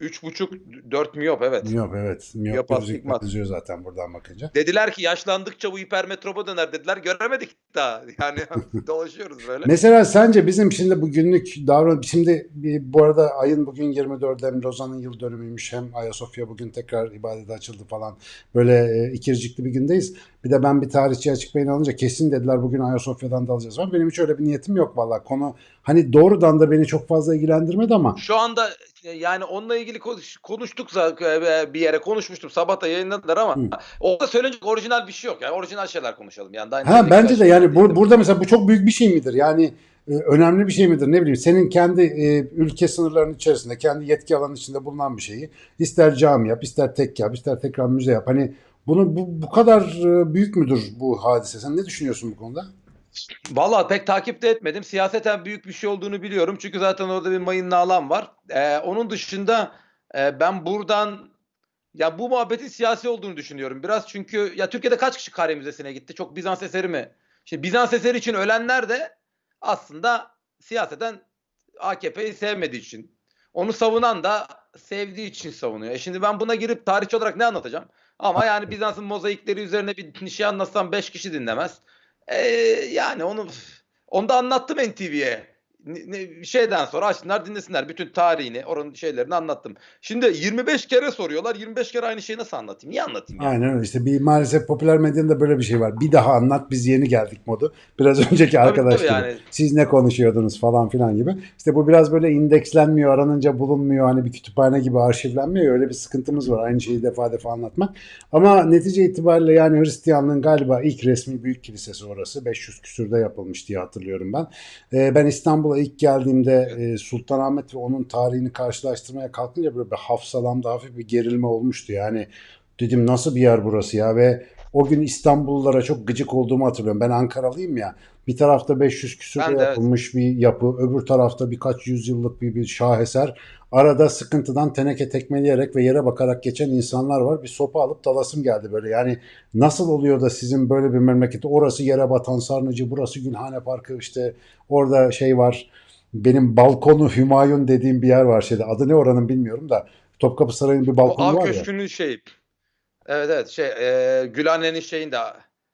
3,5 4 miyop evet. Miyop evet. Miyop Miyop yazıyor zaten buradan bakınca. Dediler ki yaşlandıkça bu hipermetropa döner dediler. Göremedik daha. Yani dolaşıyoruz böyle. Mesela sence bizim şimdi bugünlük davran şimdi bir- bu arada ayın bugün 24'ü hem Lozan'ın yıl dönümüymüş hem Ayasofya bugün tekrar ibadete açıldı falan. Böyle e, ikircikli bir gündeyiz. Bir de ben bir tarihçi açık beyin alınca kesin dediler bugün Ayasofya'dan da alacağız falan. Benim hiç öyle bir niyetim yok vallahi. Konu hani doğrudan da beni çok fazla ilgilendirmedi ama Şu anda e, yani onunla ilgili konuş- konuştuk zaten e, bir yere konuşmuştum. Sabah da yayınladılar ama Hı. orada söylenecek orijinal bir şey yok. Yani orijinal şeyler konuşalım. Yani daha Ha bence de yani değil. bu, burada mesela bu çok büyük bir şey midir? Yani e, önemli bir şey midir? Ne bileyim senin kendi e, ülke sınırlarının içerisinde, kendi yetki alanının içinde bulunan bir şeyi ister cami yap, ister tek yap, ister tekrar müze yap. Hani bunu bu, bu kadar e, büyük müdür bu hadise? Sen ne düşünüyorsun bu konuda? Vallahi pek takip de etmedim. Siyaseten büyük bir şey olduğunu biliyorum. Çünkü zaten orada bir mayınlı alan var. Ee, onun dışında e, ben buradan ya bu muhabbetin siyasi olduğunu düşünüyorum. Biraz çünkü ya Türkiye'de kaç kişi Kare Müzesi'ne gitti? Çok Bizans eseri mi? Şimdi Bizans eseri için ölenler de aslında siyaseten AKP'yi sevmediği için. Onu savunan da sevdiği için savunuyor. E şimdi ben buna girip tarihçi olarak ne anlatacağım? Ama yani Bizans'ın mozaikleri üzerine bir şey anlatsam 5 kişi dinlemez. Ee, yani onu onu da anlattım NTV'ye. Ne- şeyden sonra açsınlar dinlesinler. Bütün tarihini, oranın şeylerini anlattım. Şimdi 25 kere soruyorlar. 25 kere aynı şeyi nasıl anlatayım? Niye anlatayım? ya? Aynen öyle. İşte bir maalesef popüler medyanın da böyle bir şey var. Bir daha anlat biz yeni geldik modu. Biraz önceki arkadaş tabii gibi. yani. Siz ne konuşuyordunuz falan filan gibi. İşte bu biraz böyle indekslenmiyor, aranınca bulunmuyor. Hani bir kütüphane gibi arşivlenmiyor. Öyle bir sıkıntımız var. Aynı şeyi defa defa anlatmak. Ama netice itibariyle yani Hristiyanlığın galiba ilk resmi büyük kilisesi orası. 500 küsürde yapılmış diye hatırlıyorum ben. Ee, ben İstanbul'a ilk geldiğimde e, Sultanahmet ve onun tarihini karşılaştırmaya kalkınca böyle bir hafsalamda hafif bir gerilme olmuştu. Yani dedim nasıl bir yer burası ya ve o gün İstanbullulara çok gıcık olduğumu hatırlıyorum. Ben Ankaralıyım ya. Bir tarafta 500 küsürde Ben de, evet. yapılmış bir yapı, öbür tarafta birkaç yüzyıllık bir, bir şaheser. Arada sıkıntıdan teneke tekmeleyerek ve yere bakarak geçen insanlar var. Bir sopa alıp dalasım geldi böyle. Yani nasıl oluyor da sizin böyle bir memlekette orası yere batan Sarnıcı, burası Gülhane Parkı işte orada şey var. Benim balkonu Hümayun dediğim bir yer var şeyde. Adı ne oranın bilmiyorum da. Topkapı Sarayı'nın bir balkonu var ya. Köşkü'nün şey. Evet evet şey e, Gülhane'nin şeyinde.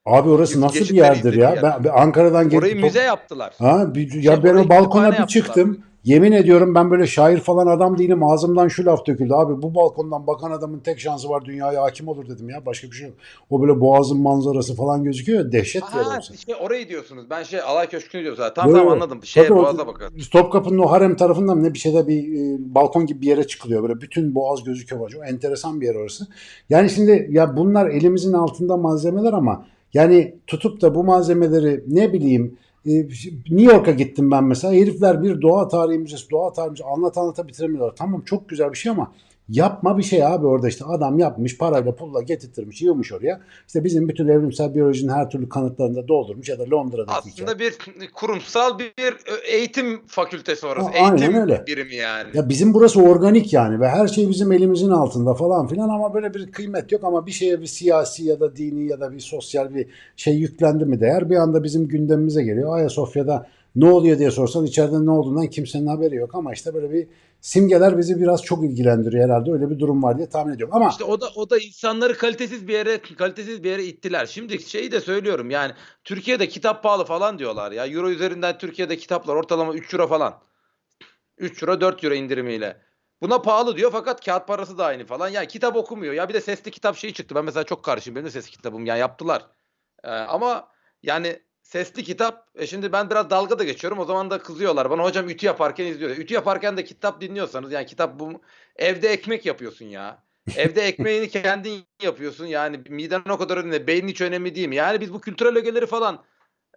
Abi orası nasıl bir yerdir ya? yer. Ben, ben Ankara'dan gelip Orayı müze yaptılar. Ha, bir, ya Şey, ben o balkona bir çıktım. Yemin ediyorum ben böyle şair falan adam değilim. Ağzımdan şu laf döküldü. Abi bu balkondan bakan adamın tek şansı var dünyaya hakim olur dedim ya. Başka bir şey yok. O böyle boğazın manzarası falan gözüküyor. Dehşet bir yer Ha, orası. şey orayı diyorsunuz. Ben şey Alay Köşkü'nü diyorum zaten. Yo, tamam anladım. Şeye Tabii Boğaz'a bakın. Topkapı'nın o harem tarafından mı ne bir şeyde bir e, balkon gibi bir yere çıkılıyor. Böyle bütün boğaz gözüküyor. var. Çok enteresan bir yer orası. Yani şimdi ya bunlar elimizin altında malzemeler ama yani tutup da bu malzemeleri ne bileyim New York'a gittim ben mesela. Herifler bir doğa tarihi müzesi, doğa tarihi müzesi anlat anlata bitiremiyorlar. Tamam çok güzel bir şey ama yapma bir şey abi orada işte adam yapmış parayla pulla getirtmiş yığmış oraya. İşte bizim bütün evrimsel biyolojinin her türlü kanıtlarını da doldurmuş ya da Londra'daki hikaye. Aslında bir kurumsal bir eğitim fakültesi orası. A- aynen Eğitim öyle. birimi yani. Ya bizim burası organik yani ve her şey bizim elimizin altında falan filan ama böyle bir kıymet yok ama bir şeye bir siyasi ya da dini ya da bir sosyal bir şey yüklendi mi değer bir anda bizim gündemimize geliyor. Ayasofya'da ne oluyor diye sorsan içeride ne olduğundan kimsenin haberi yok ama işte böyle bir simgeler bizi biraz çok ilgilendiriyor herhalde öyle bir durum var diye tahmin ediyorum ama İşte o da o da insanları kalitesiz bir yere kalitesiz bir yere ittiler. Şimdi şeyi de söylüyorum yani Türkiye'de kitap pahalı falan diyorlar ya. Euro üzerinden Türkiye'de kitaplar ortalama 3 euro falan. 3 euro 4 euro indirimiyle. Buna pahalı diyor fakat kağıt parası da aynı falan. Yani kitap okumuyor. Ya bir de sesli kitap şeyi çıktı. Ben mesela çok karşıyım. Benim de sesli kitabım. Yani yaptılar. Ee, ama yani sesli kitap e şimdi ben biraz dalga da geçiyorum. O zaman da kızıyorlar. Bana hocam ütü yaparken izliyor. Ütü yaparken de kitap dinliyorsanız yani kitap bu evde ekmek yapıyorsun ya. Evde ekmeğini kendin yapıyorsun. Yani miden o kadar önemli. Beynin hiç önemli değil mi? Yani biz bu kültürel ögeleri falan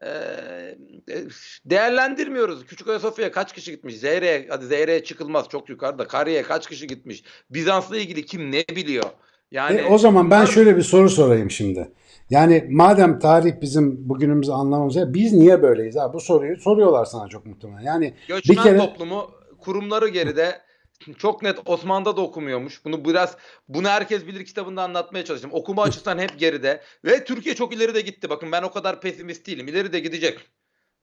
e, e, değerlendirmiyoruz. Küçük Ayasofya'ya kaç kişi gitmiş? Zeyre'ye hadi Zeyre'ye çıkılmaz çok yukarıda. Kariye kaç kişi gitmiş? Bizans'la ilgili kim ne biliyor? Yani E, o zaman ben şöyle bir soru sorayım şimdi. Yani madem tarih bizim bugünümüzü anlamamız ya biz niye böyleyiz ha? Bu soruyu soruyorlar sana çok muhtemelen. Yani Göçmen bir kere- toplumu kurumları geride çok net Osmanlı'da da okumuyormuş. Bunu biraz bunu herkes bilir kitabında anlatmaya çalıştım. Okuma açısından hep geride ve Türkiye çok ileri de gitti. Bakın ben o kadar pesimist değilim. İleri de gidecek.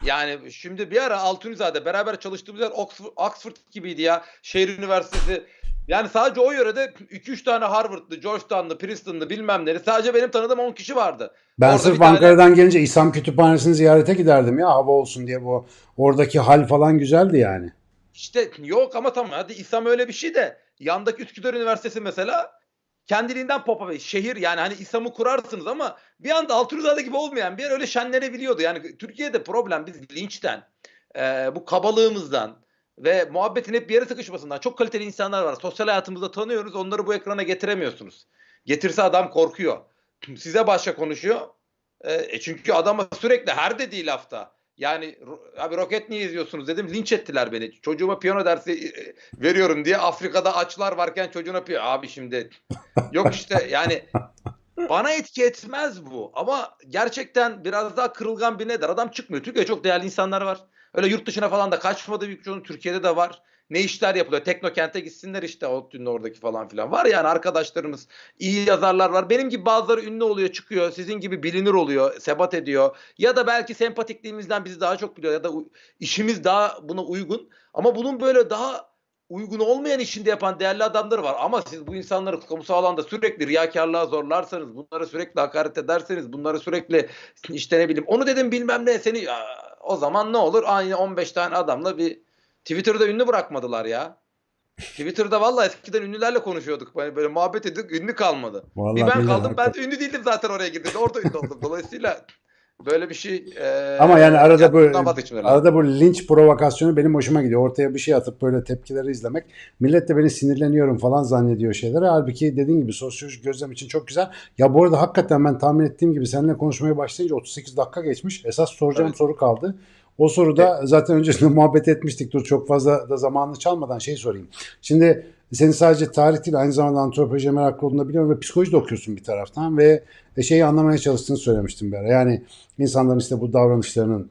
Yani şimdi bir ara Altunizade beraber çalıştığımız yer Oxford, Oxford gibiydi ya. Şehir Üniversitesi. Yani sadece o yörede 2-3 tane Harvard'lı, Georgetown'lı, Princeton'lı bilmem neleri. Sadece benim tanıdığım 10 kişi vardı. Ben Orada sırf bir tane- Ankara'dan gelince İslam Kütüphanesi'ni ziyarete giderdim ya hava olsun diye bu oradaki hal falan güzeldi yani. İşte yok ama tamam hadi İslam öyle bir şey de yandaki Üsküdar Üniversitesi mesela kendiliğinden pop up şehir yani hani İslam'ı kurarsınız ama bir anda Altunizade gibi olmayan bir yer öyle şenlenebiliyordu. Yani Türkiye'de problem biz linçten, e, bu kabalığımızdan ve muhabbetin hep bir yere sıkışmasından çok kaliteli insanlar var. Sosyal hayatımızda tanıyoruz onları bu ekrana getiremiyorsunuz. Getirse adam korkuyor. Size başka konuşuyor. E, e çünkü adama sürekli her dediği lafta. Yani abi roket niye izliyorsunuz dedim. Linç ettiler beni. Çocuğuma piyano dersi e, veriyorum diye Afrika'da açlar varken çocuğuna piyano. Abi şimdi yok işte yani bana etki etmez bu. Ama gerçekten biraz daha kırılgan bir nedir? Adam çıkmıyor. Türkiye'de çok değerli insanlar var. Öyle yurt dışına falan da kaçmadı büyük çoğunun Türkiye'de de var. Ne işler yapılıyor? Teknokent'e gitsinler işte ODTÜ'nün oradaki falan filan. Var yani arkadaşlarımız, iyi yazarlar var. Benim gibi bazıları ünlü oluyor, çıkıyor. Sizin gibi bilinir oluyor, sebat ediyor. Ya da belki sempatikliğimizden bizi daha çok biliyor ya da işimiz daha buna uygun. Ama bunun böyle daha uygun olmayan işinde yapan değerli adamları var. Ama siz bu insanları kamusal alanda sürekli riyakarlığa zorlarsanız, bunları sürekli hakaret ederseniz, bunları sürekli işte ne bileyim onu dedim bilmem ne seni o zaman ne olur? Aynı 15 tane adamla bir Twitter'da ünlü bırakmadılar ya. Twitter'da vallahi eskiden ünlülerle konuşuyorduk. Böyle, böyle muhabbet ediyorduk. Ünlü kalmadı. Vallahi bir ben kaldım. Ben hakikaten. ünlü değildim zaten oraya girdim. Orada ünlü oldum. Dolayısıyla böyle bir şey e, Ama yani arada bu arada bu linç provokasyonu benim hoşuma gidiyor. Ortaya bir şey atıp böyle tepkileri izlemek. Millet de beni sinirleniyorum falan zannediyor şeylere. Halbuki dediğin gibi sosyolojik gözlem için çok güzel. Ya bu arada hakikaten ben tahmin ettiğim gibi seninle konuşmaya başlayınca 38 dakika geçmiş. Esas soracağım Evet. soru kaldı. O soruda zaten öncesinde muhabbet etmiştik. Dur çok fazla da zamanını çalmadan şey sorayım. Şimdi senin sadece tarih değil aynı zamanda antropolojiye meraklı olduğunu biliyorum ve psikoloji de okuyorsun bir taraftan ve şeyi anlamaya çalıştığını söylemiştim bir ara. Yani insanların işte bu davranışlarının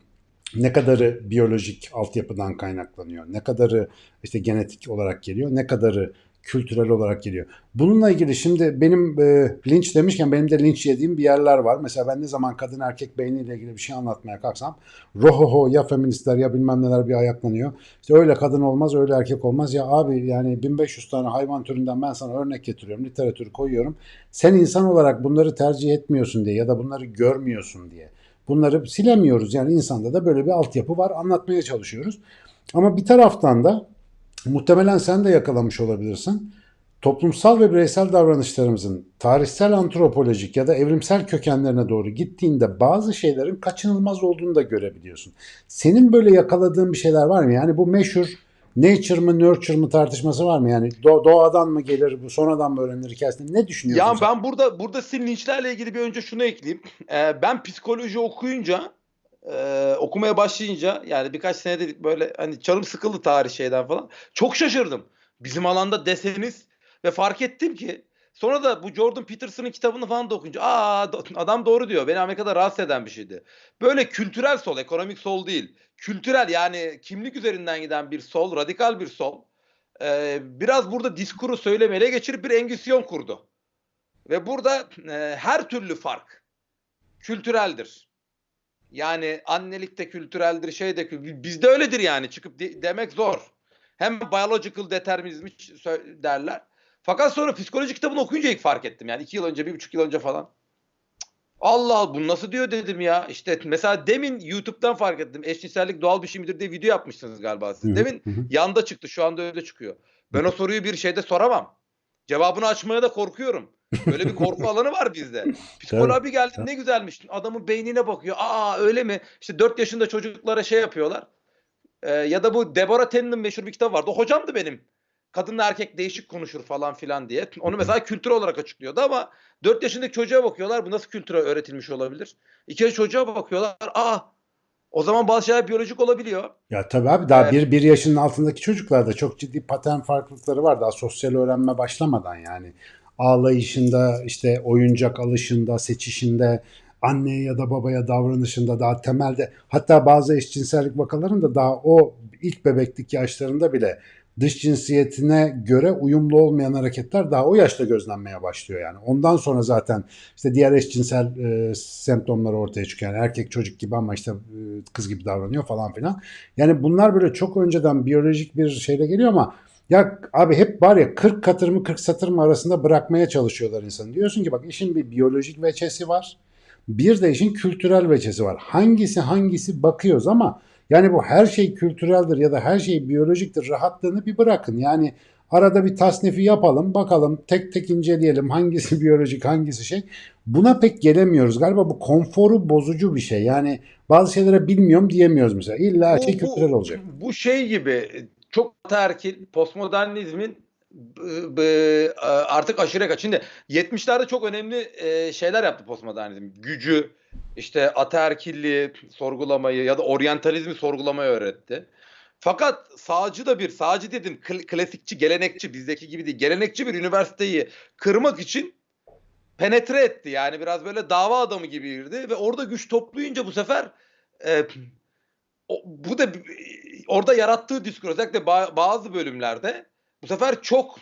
ne kadarı biyolojik altyapıdan kaynaklanıyor, ne kadarı işte genetik olarak geliyor, ne kadarı kültürel olarak geliyor. Bununla ilgili şimdi benim e, linç demişken benim de linç yediğim bir yerler var. Mesela ben ne zaman kadın erkek beyniyle ilgili bir şey anlatmaya kalksam rohoho ya feministler ya bilmem neler bir ayaklanıyor. İşte öyle kadın olmaz öyle erkek olmaz. Ya abi yani 1500 tane hayvan türünden ben sana örnek getiriyorum, literatürü koyuyorum. Sen insan olarak bunları tercih etmiyorsun diye ya da bunları görmüyorsun diye. Bunları silemiyoruz. Yani insanda da böyle bir altyapı var. Anlatmaya çalışıyoruz. Ama bir taraftan da muhtemelen sen de yakalamış olabilirsin. Toplumsal ve bireysel davranışlarımızın tarihsel antropolojik ya da evrimsel kökenlerine doğru gittiğinde bazı şeylerin kaçınılmaz olduğunu da görebiliyorsun. Senin böyle yakaladığın bir şeyler var mı? Yani bu meşhur nature mı nurture mı tartışması var mı? Yani do- doğadan mı gelir bu sonradan mı öğrenilir hikayesinde ne düşünüyorsun? Ya sen? ben burada burada sizin linçlerle ilgili bir önce şunu ekleyeyim. Ee, ben psikoloji okuyunca e, okumaya başlayınca yani birkaç senedir böyle hani canım sıkıldı tarih şeyden falan. Çok şaşırdım. Bizim alanda deseniz ve fark ettim ki sonra da bu Jordan Peterson'ın kitabını falan da okuyunca aa adam doğru diyor. Beni Amerika'da rahatsız eden bir şeydi. Böyle kültürel sol, ekonomik sol değil. Kültürel yani kimlik üzerinden giden bir sol, radikal bir sol. Ee, biraz burada diskuru söylemi ele geçirip bir engisyon kurdu. Ve burada e, her türlü fark kültüreldir. Yani annelik de kültüreldir, şey de kül- bizde öyledir yani çıkıp de- demek zor. Hem biological determinizm derler. Fakat sonra psikoloji kitabını okuyunca ilk fark ettim. Yani iki yıl önce, bir buçuk yıl önce falan. Allah Allah bu nasıl diyor dedim ya. İşte mesela demin YouTube'dan fark ettim. Eşcinsellik doğal bir şey midir diye video yapmışsınız galiba siz. Demin yanda çıktı şu anda öyle çıkıyor. Ben o soruyu bir şeyde soramam. Cevabını açmaya da korkuyorum. Böyle bir korku alanı var bizde. Psikoloğa bir geldim ne güzelmiş. Adamın beynine bakıyor. Aa öyle mi? İşte 4 yaşında çocuklara şey yapıyorlar. Ee, ya da bu Deborah Tennant'ın meşhur bir kitabı vardı. O hocamdı benim. Kadınla erkek değişik konuşur falan filan diye. Onu mesela kültür olarak açıklıyordu ama 4 yaşındaki çocuğa bakıyorlar. Bu nasıl kültüre öğretilmiş olabilir? 2 yaş çocuğa bakıyorlar. Aa o zaman bazı şeyler biyolojik olabiliyor. Ya tabii abi daha Evet. bir, bir yaşının altındaki çocuklarda çok ciddi patern farklılıkları var. Daha sosyal öğrenme başlamadan yani. Ağlayışında, işte oyuncak alışında, seçişinde, anneye ya da babaya davranışında daha temelde hatta bazı eşcinsellik vakalarında daha o ilk bebeklik yaşlarında bile dış cinsiyetine göre uyumlu olmayan hareketler daha o yaşta gözlenmeye başlıyor yani. Ondan sonra zaten işte diğer eşcinsel e, semptomlar ortaya çıkıyor. Yani erkek çocuk gibi ama işte e, kız gibi davranıyor falan filan. Yani bunlar böyle çok önceden biyolojik bir şeyle geliyor ama ya abi hep var ya 40 katır mı 40 satır mı arasında bırakmaya çalışıyorlar insanı. Diyorsun ki bak işin bir biyolojik veçesi var. Bir de işin kültürel veçesi var. Hangisi hangisi bakıyoruz ama yani bu her şey kültüreldir ya da her şey biyolojiktir rahatlığını bir bırakın. Yani arada bir tasnifi yapalım bakalım tek tek inceleyelim hangisi biyolojik hangisi şey. Buna pek gelemiyoruz. Galiba bu konforu bozucu bir şey. Yani bazı şeylere bilmiyorum diyemiyoruz mesela. İlla her şey Bu- kültürel bu- olacak. Bu şey gibi çok terkil postmodernizmin artık aşırı kaç. Şimdi 70'lerde çok önemli e, şeyler yaptı postmodernizm. Gücü, işte ataerkilliği sorgulamayı ya da oryantalizmi sorgulamayı öğretti. Fakat sağcı da bir, sağcı dedim kl- klasikçi, gelenekçi bizdeki gibi değil. Gelenekçi bir üniversiteyi kırmak için penetre etti. Yani biraz böyle dava adamı gibi girdi ve orada güç toplayınca bu sefer e, bu da orada yarattığı diskur özellikle ba- bazı bölümlerde bu sefer çok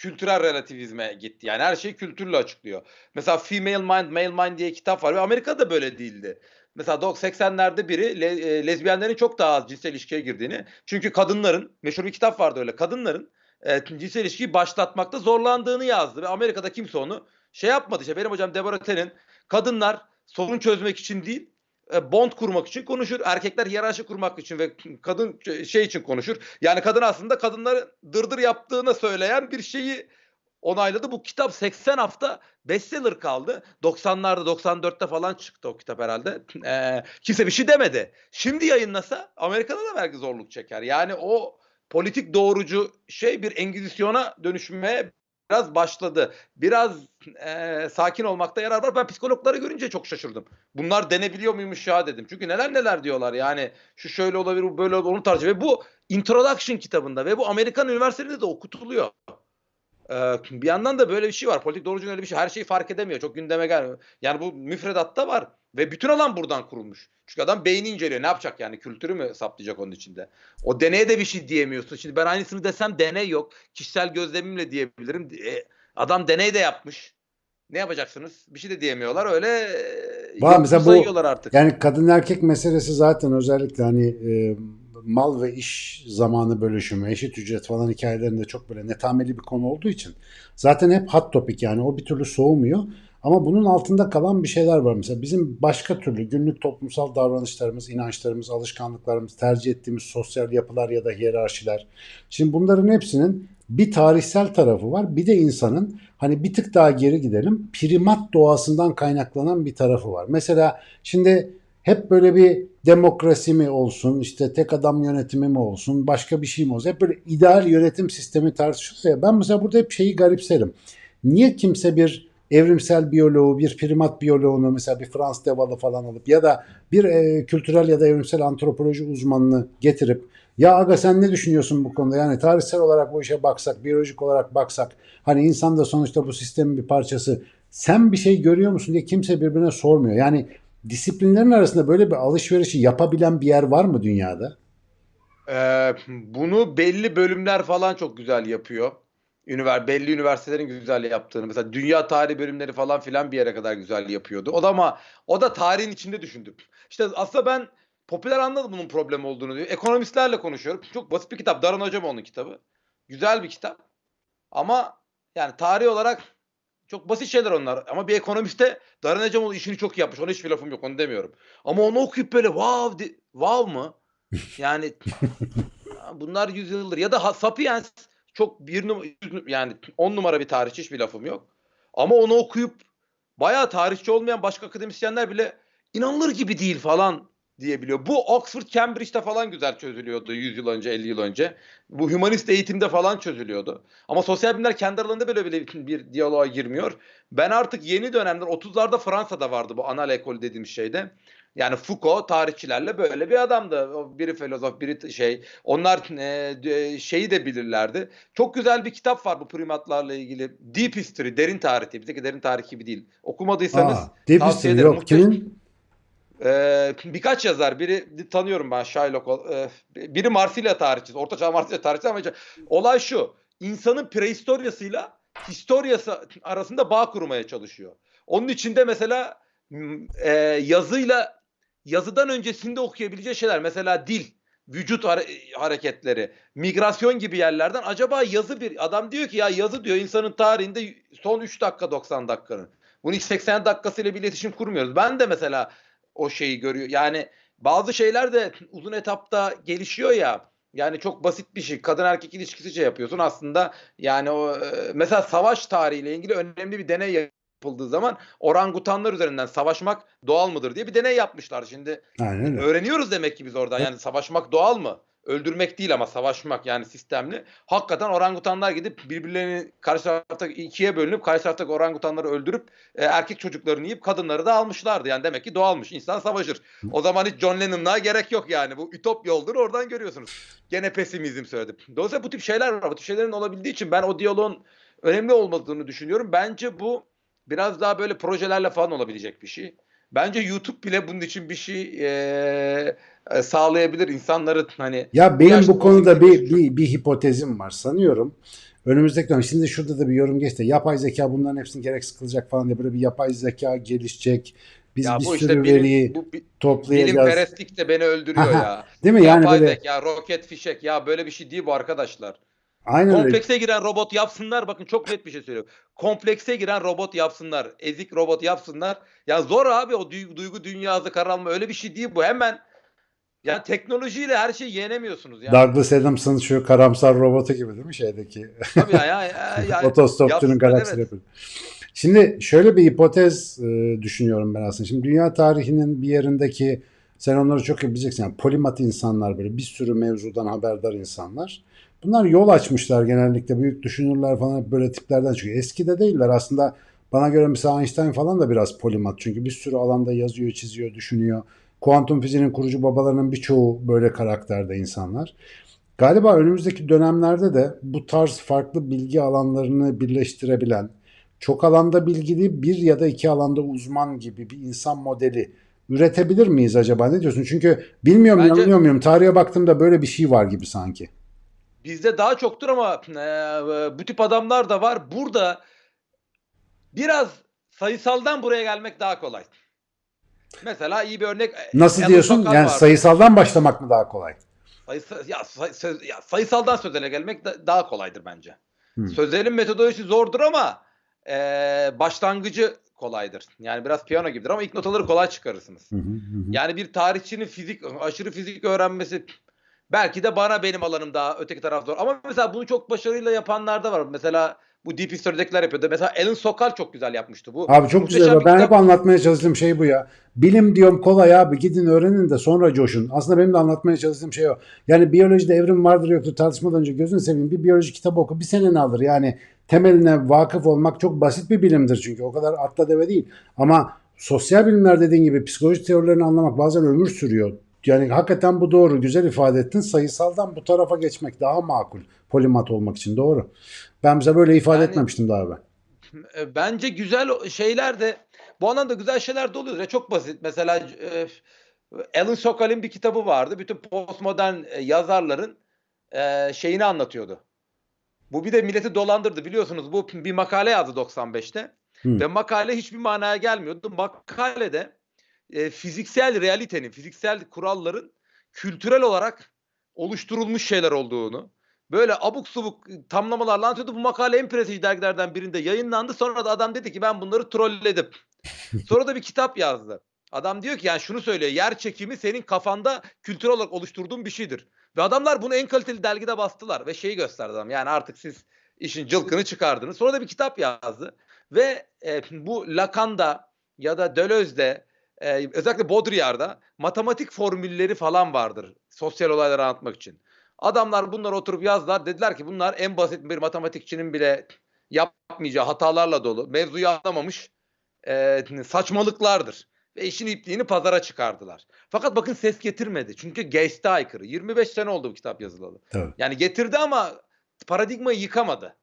kültürel relativizme gitti. Yani her şeyi kültürle açıklıyor. Mesela Female Mind, Male Mind diye kitap var ve Amerika'da böyle değildi. mesela 80'lerde biri le, e, lezbiyenlerin çok daha az cinsel ilişkiye girdiğini. Çünkü kadınların meşhur bir kitap vardı öyle. Kadınların e, cinsel ilişkiyi başlatmakta zorlandığını yazdı ve Amerika'da kimse onu şey yapmadı. İşte benim hocam Deborah Tenn'in kadınlar sorun çözmek için değil bond kurmak için konuşur. Erkekler hiyerarşi kurmak için ve kadın şey için konuşur. Yani kadın aslında kadınların dırdır yaptığını söyleyen bir şeyi onayladı. Bu kitap 80 hafta bestseller kaldı. 90'larda 94'te falan çıktı o kitap herhalde. Ee, kimse bir şey demedi. Şimdi yayınlasa Amerika'da da belki zorluk çeker. Yani o politik doğrucu şey bir engizisyona dönüşmeye biraz başladı. Biraz e, sakin olmakta yarar var. Ben psikologları görünce çok şaşırdım. Bunlar denebiliyor muymuş ya dedim. Çünkü neler neler diyorlar. Yani şu şöyle olabilir, bu böyle olur, onu tarzı. Ve bu Introduction kitabında ve bu Amerikan üniversitelerinde de okutuluyor. Ee, bir yandan da böyle bir şey var. Politik doğrucunun öyle bir şey. Her şeyi fark edemiyor. Çok gündeme gelmiyor. Yani bu müfredatta var. Ve bütün alan buradan kurulmuş. Çünkü adam beyni inceliyor. Ne yapacak yani? Kültürü mü saplayacak onun içinde? O deneye de bir şey diyemiyorsun. Şimdi ben aynısını desem deney yok. Kişisel gözlemimle diyebilirim. E, adam deney de yapmış. Ne yapacaksınız? Bir şey de diyemiyorlar. Öyle e, Var, mesela bu- sayıyorlar artık. Yani kadın erkek meselesi zaten özellikle hani e, mal ve iş zamanı bölüşümü, eşit ücret falan hikayelerinde çok böyle netameli bir konu olduğu için zaten hep hot topic yani o bir türlü soğumuyor. Ama bunun altında kalan bir şeyler var. Mesela bizim başka türlü günlük toplumsal davranışlarımız, inançlarımız, alışkanlıklarımız, tercih ettiğimiz sosyal yapılar ya da hiyerarşiler. Şimdi bunların hepsinin bir tarihsel tarafı var. Bir de insanın hani bir tık daha geri gidelim. Primat doğasından kaynaklanan bir tarafı var. Mesela şimdi hep böyle bir demokrasi mi olsun, işte tek adam yönetimi mi olsun, başka bir şey mi olsun? Hep böyle ideal yönetim sistemi tartışılıyor. Ben mesela burada hep şeyi garipserim. Niye kimse bir evrimsel biyoloğu, bir primat biyoloğunu mesela bir Frans Deval'ı falan alıp ya da bir e, kültürel ya da evrimsel antropoloji uzmanını getirip ya aga sen ne düşünüyorsun bu konuda? Yani tarihsel olarak bu işe baksak, biyolojik olarak baksak hani insan da sonuçta bu sistemin bir parçası. Sen bir şey görüyor musun diye kimse birbirine sormuyor. Yani disiplinlerin arasında böyle bir alışverişi yapabilen bir yer var mı dünyada? Ee, bunu belli bölümler falan çok güzel yapıyor. Ünivers belli üniversitelerin güzel yaptığını. Mesela dünya tarihi bölümleri falan filan bir yere kadar güzel yapıyordu. O da ama o da tarihin içinde düşündüm. İşte aslında ben popüler anladım bunun problem olduğunu diyor. Ekonomistlerle konuşuyorum. Çok basit bir kitap. Daran Hocamoğlu'nun kitabı. Güzel bir kitap. Ama yani tarih olarak çok basit şeyler onlar. Ama bir ekonomiste Daran Hocamoğlu işini çok iyi yapmış. Ona hiçbir lafım yok. Onu demiyorum. Ama onu okuyup böyle wow, de, wow mı? Yani bunlar yüzyıldır. Ya da Sapiens çok bir numara yani on numara bir tarihçi hiçbir lafım yok. Ama onu okuyup bayağı tarihçi olmayan başka akademisyenler bile inanılır gibi değil falan diyebiliyor. Bu Oxford Cambridge'de falan güzel çözülüyordu 100 yıl önce 50 yıl önce. Bu humanist eğitimde falan çözülüyordu. Ama sosyal bilimler kendi aralarında böyle bile bir diyaloğa girmiyor. Ben artık yeni dönemler 30'larda Fransa'da vardı bu anal ekol dediğim şeyde. Yani Foucault tarihçilerle böyle bir adamdı. Biri filozof, biri şey. Onlar e, de- şeyi de bilirlerdi. Çok güzel bir kitap var bu primatlarla ilgili. Deep History, derin tarih diye. Bizdeki derin tarih gibi değil. Okumadıysanız Aa, Deep History ederim. yok. Kimin? ee, birkaç yazar. Biri tanıyorum ben Shylock. e, biri Marsilya tarihçisi. Ortaçağ Marsilya tarihçisi ama olay şu. İnsanın prehistoryasıyla historiası arasında bağ kurmaya çalışıyor. Onun içinde mesela m, e, yazıyla yazıdan öncesinde okuyabileceği şeyler. Mesela dil, vücut hare- hareketleri, migrasyon gibi yerlerden acaba yazı bir adam diyor ki ya yazı diyor insanın tarihinde son 3 dakika 90 dakikanın. Bunu ilk 80 dakikasıyla bir iletişim kurmuyoruz. Ben de mesela o şeyi görüyor. Yani bazı şeyler de uzun etapta gelişiyor ya. Yani çok basit bir şey. Kadın erkek ilişkisi şey yapıyorsun aslında. Yani o e, mesela savaş tarihiyle ilgili önemli bir deney yapıldığı zaman orangutanlar üzerinden savaşmak doğal mıdır diye bir deney yapmışlar. Şimdi Aynen öğreniyoruz demek ki biz oradan. Yani savaşmak doğal mı? Öldürmek değil ama savaşmak yani sistemli. Hakikaten orangutanlar gidip birbirlerini karşı tarafta ikiye bölünüp karşı taraftaki orangutanları öldürüp e, erkek çocuklarını yiyip kadınları da almışlardı. Yani demek ki doğalmış. İnsan savaşır. O zaman hiç John Lennon'lığa gerek yok yani. Bu ütopya olduğunu oradan görüyorsunuz. Gene pesimizm söyledim. Dolayısıyla bu tip şeyler var. Bu tip şeylerin olabildiği için ben o diyaloğun önemli olmadığını düşünüyorum. Bence bu biraz daha böyle projelerle falan olabilecek bir şey. Bence YouTube bile bunun için bir şey e, sağlayabilir insanların hani Ya benim bu konuda bir, bir, bir hipotezim var sanıyorum. Önümüzdeki dönem şimdi şurada da bir yorum geçti. Yapay zeka bunların hepsini gereksiz kılacak falan diye böyle bir yapay zeka gelişecek. Biz Ya bir sürü işte bilim, veriyi bu bi- toplayacağız. bilimperestlik de beni öldürüyor Aha, ya. Değil mi? Yani Yapay böyle zeka, roket, fişek ya böyle bir şey değil bu arkadaşlar. Aynen öyle. Komplekse giren robot yapsınlar. Bakın çok net bir şey söylüyorum. Komplekse giren robot yapsınlar. Ezik robot yapsınlar. Ya zor abi o duygu, duygu dünyası karalma öyle bir şey değil bu. Hemen ya teknolojiyle her şeyi yenemiyorsunuz ya. Douglas Adams'ın şu karamsar robotu gibi değil mi şeydeki? Tabii ya, ya, ya, ya. Otostopçunun yapsınlar, galaksisi evet. Şimdi şöyle bir hipotez e, düşünüyorum ben aslında. Şimdi dünya tarihinin bir yerindeki sen onları çok iyi bileceksin. Yani polimat insanlar böyle bir sürü mevzudan haberdar insanlar. Bunlar yol açmışlar genellikle. Büyük düşünürler falan böyle tiplerden çıkıyor. Eskide değiller aslında. Bana göre mesela Einstein falan da biraz polimat. Çünkü bir sürü alanda yazıyor, çiziyor, düşünüyor. Kuantum fiziğinin kurucu babalarının birçoğu böyle karakterde insanlar. Galiba önümüzdeki dönemlerde de bu tarz farklı bilgi alanlarını birleştirebilen, çok alanda bilgili bir ya da iki alanda uzman gibi bir insan modeli üretebilir miyiz acaba? Ne diyorsun? Çünkü bilmiyorum Bence- yanılıyor muyum? Tarihe baktığımda böyle bir şey var gibi sanki. Bizde daha çoktur ama e, bu tip adamlar da var. Burada biraz sayısaldan buraya gelmek daha kolay. Mesela iyi bir örnek. e, Nasıl Alan diyorsun? Yani vardı. sayısaldan başlamak mı daha kolay? Ya, say- söz- ya sayısaldan sözele gelmek da- daha kolaydır bence. Hmm. Sözelin metodolojisi zordur ama e, başlangıcı kolaydır. Yani biraz piyano gibidir ama ilk notaları kolay çıkarırsınız. Hı hı, hı hı. Yani bir tarihçinin fizik, aşırı fizik öğrenmesi belki de bana benim alanım daha öteki taraf zor. Ama mesela bunu çok başarıyla yapanlar da var. Mesela bu Deep History'dekiler yapıyordu. Mesela Alan Sokal çok güzel yapmıştı bu. Abi çok Muhteşem güzel. Ben kitap. hep anlatmaya çalıştığım şey bu ya. Bilim diyorum kolay abi. Gidin öğrenin de sonra coşun. Aslında benim de anlatmaya çalıştığım şey o. Yani biyolojide evrim vardır yoktur tartışmadan önce gözünü seveyim bir biyoloji kitabı oku. Bir seneni alır. Yani temeline vakıf olmak çok basit bir bilimdir çünkü. O kadar atla deve değil. Ama sosyal bilimler dediğin gibi psikoloji teorilerini anlamak bazen ömür sürüyor. Yani hakikaten bu doğru. Güzel ifade ettin. Sayısaldan bu tarafa geçmek daha makul. Polimat olmak için doğru. Ben bize böyle ifade Yani- etmemiştim daha ben. E, Bence güzel şeyler de bu anlamda güzel şeyler de oluyor. Ya çok basit. Mesela e, Alan Sokal'in bir kitabı vardı. Bütün postmodern e, yazarların şeyini anlatıyordu. Bu bir de milleti dolandırdı biliyorsunuz. Bu bir makale yazdı 95'te. Hı. Ve makale hiçbir manaya gelmiyordu. Makalede e, fiziksel realitenin, fiziksel kuralların kültürel olarak oluşturulmuş şeyler olduğunu, böyle abuk subuk tamlamalarla anlatıyordu. Bu makale en prestijli dergilerden birinde yayınlandı. Sonra da adam dedi ki ben bunları trolledim. Sonra da bir kitap yazdı. Adam diyor ki yani şunu söylüyor. Yer çekimi senin kafanda kültürel olarak oluşturduğun bir şeydir. Ve adamlar bunu en kaliteli dergide bastılar. Ve şeyi gösterdi adam. Yani artık siz işin cılkını çıkardınız. Sonra da bir kitap yazdı. Ve e, bu Lacan'da ya da Deleuze'de e, özellikle Baudrillard'da matematik formülleri falan vardır. Sosyal olayları anlatmak için. Adamlar bunları oturup yazdılar. Dediler ki bunlar en basit bir matematikçinin bile yapmayacağı hatalarla dolu. Mevzuyu anlamamış e, saçmalıklardır. Ve işin ipliğini pazara çıkardılar. Fakat bakın ses getirmedi. Çünkü Geist'e aykırı. 25 sene oldu bu kitap yazılalı. Tabii. Yani getirdi ama paradigmayı yıkamadı.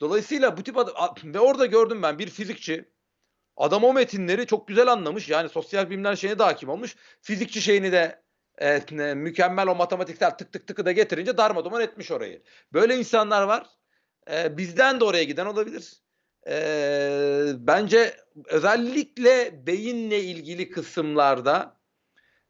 Dolayısıyla bu tip adam, ve orada gördüm ben bir fizikçi adam o metinleri çok güzel anlamış. Yani sosyal bilimler şeyine de hakim olmuş. Fizikçi şeyini de e, mükemmel o matematiksel tık tık tıkı da getirince darmadağın etmiş orayı. Böyle insanlar var. E, bizden de oraya giden olabilir. E, bence özellikle beyinle ilgili kısımlarda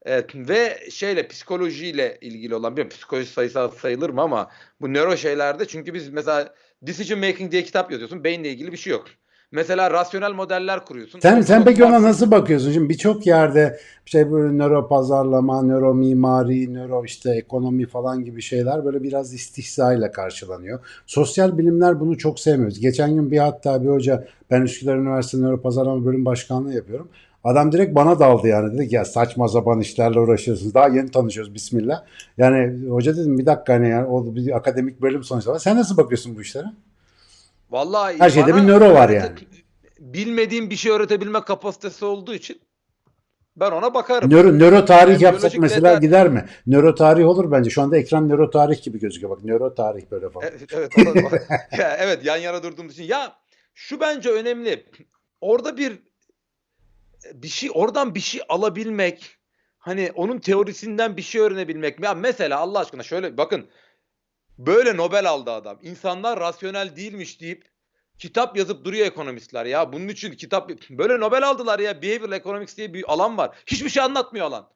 Evet, ve şeyle psikolojiyle ilgili olan bilmiyorum psikoloji sayısal sayılır mı ama bu nöro şeylerde çünkü biz mesela decision making diye kitap yazıyorsun beyinle ilgili bir şey yok. Mesela rasyonel modeller kuruyorsun. Sen, sen peki ona nasıl bakıyorsun? Şimdi birçok yerde şey böyle nöro pazarlama, nöro mimari, nöro işte ekonomi falan gibi şeyler böyle biraz istihzayla karşılanıyor. Sosyal bilimler bunu çok sevmiyoruz. Geçen gün bir hatta bir hoca ben Üsküdar Üniversitesi Nöro Pazarlama Bölüm Başkanlığı yapıyorum. Adam direkt bana daldı yani. Dedi ki ya saçma sapan işlerle uğraşıyorsunuz. Daha yeni tanışıyoruz bismillah. Yani hoca dedim bir dakika hani yani o bir akademik bölüm sonuçta. Sen nasıl bakıyorsun bu işlere? Vallahi Her şeyde bir nöro var yani. Bilmediğim bir şey öğretebilme kapasitesi olduğu için ben ona bakarım. Nöro, nöro tarih Yani yapsak mesela detay- gider mi? Nöro tarih olur bence. Şu anda ekran nöro tarih gibi gözüküyor. Bak nöro tarih böyle falan. Evet, evet, ya, evet yan yana durduğumuz için. Ya şu bence önemli. Orada bir bir şey oradan bir şey alabilmek, hani onun teorisinden bir şey öğrenebilmek. Ya mesela Allah aşkına şöyle bakın böyle Nobel aldı adam. İnsanlar rasyonel değilmiş deyip kitap yazıp duruyor ekonomistler ya. Bunun için kitap böyle Nobel aldılar ya. Behavioral Economics diye bir alan var. Hiçbir şey anlatmıyor alan.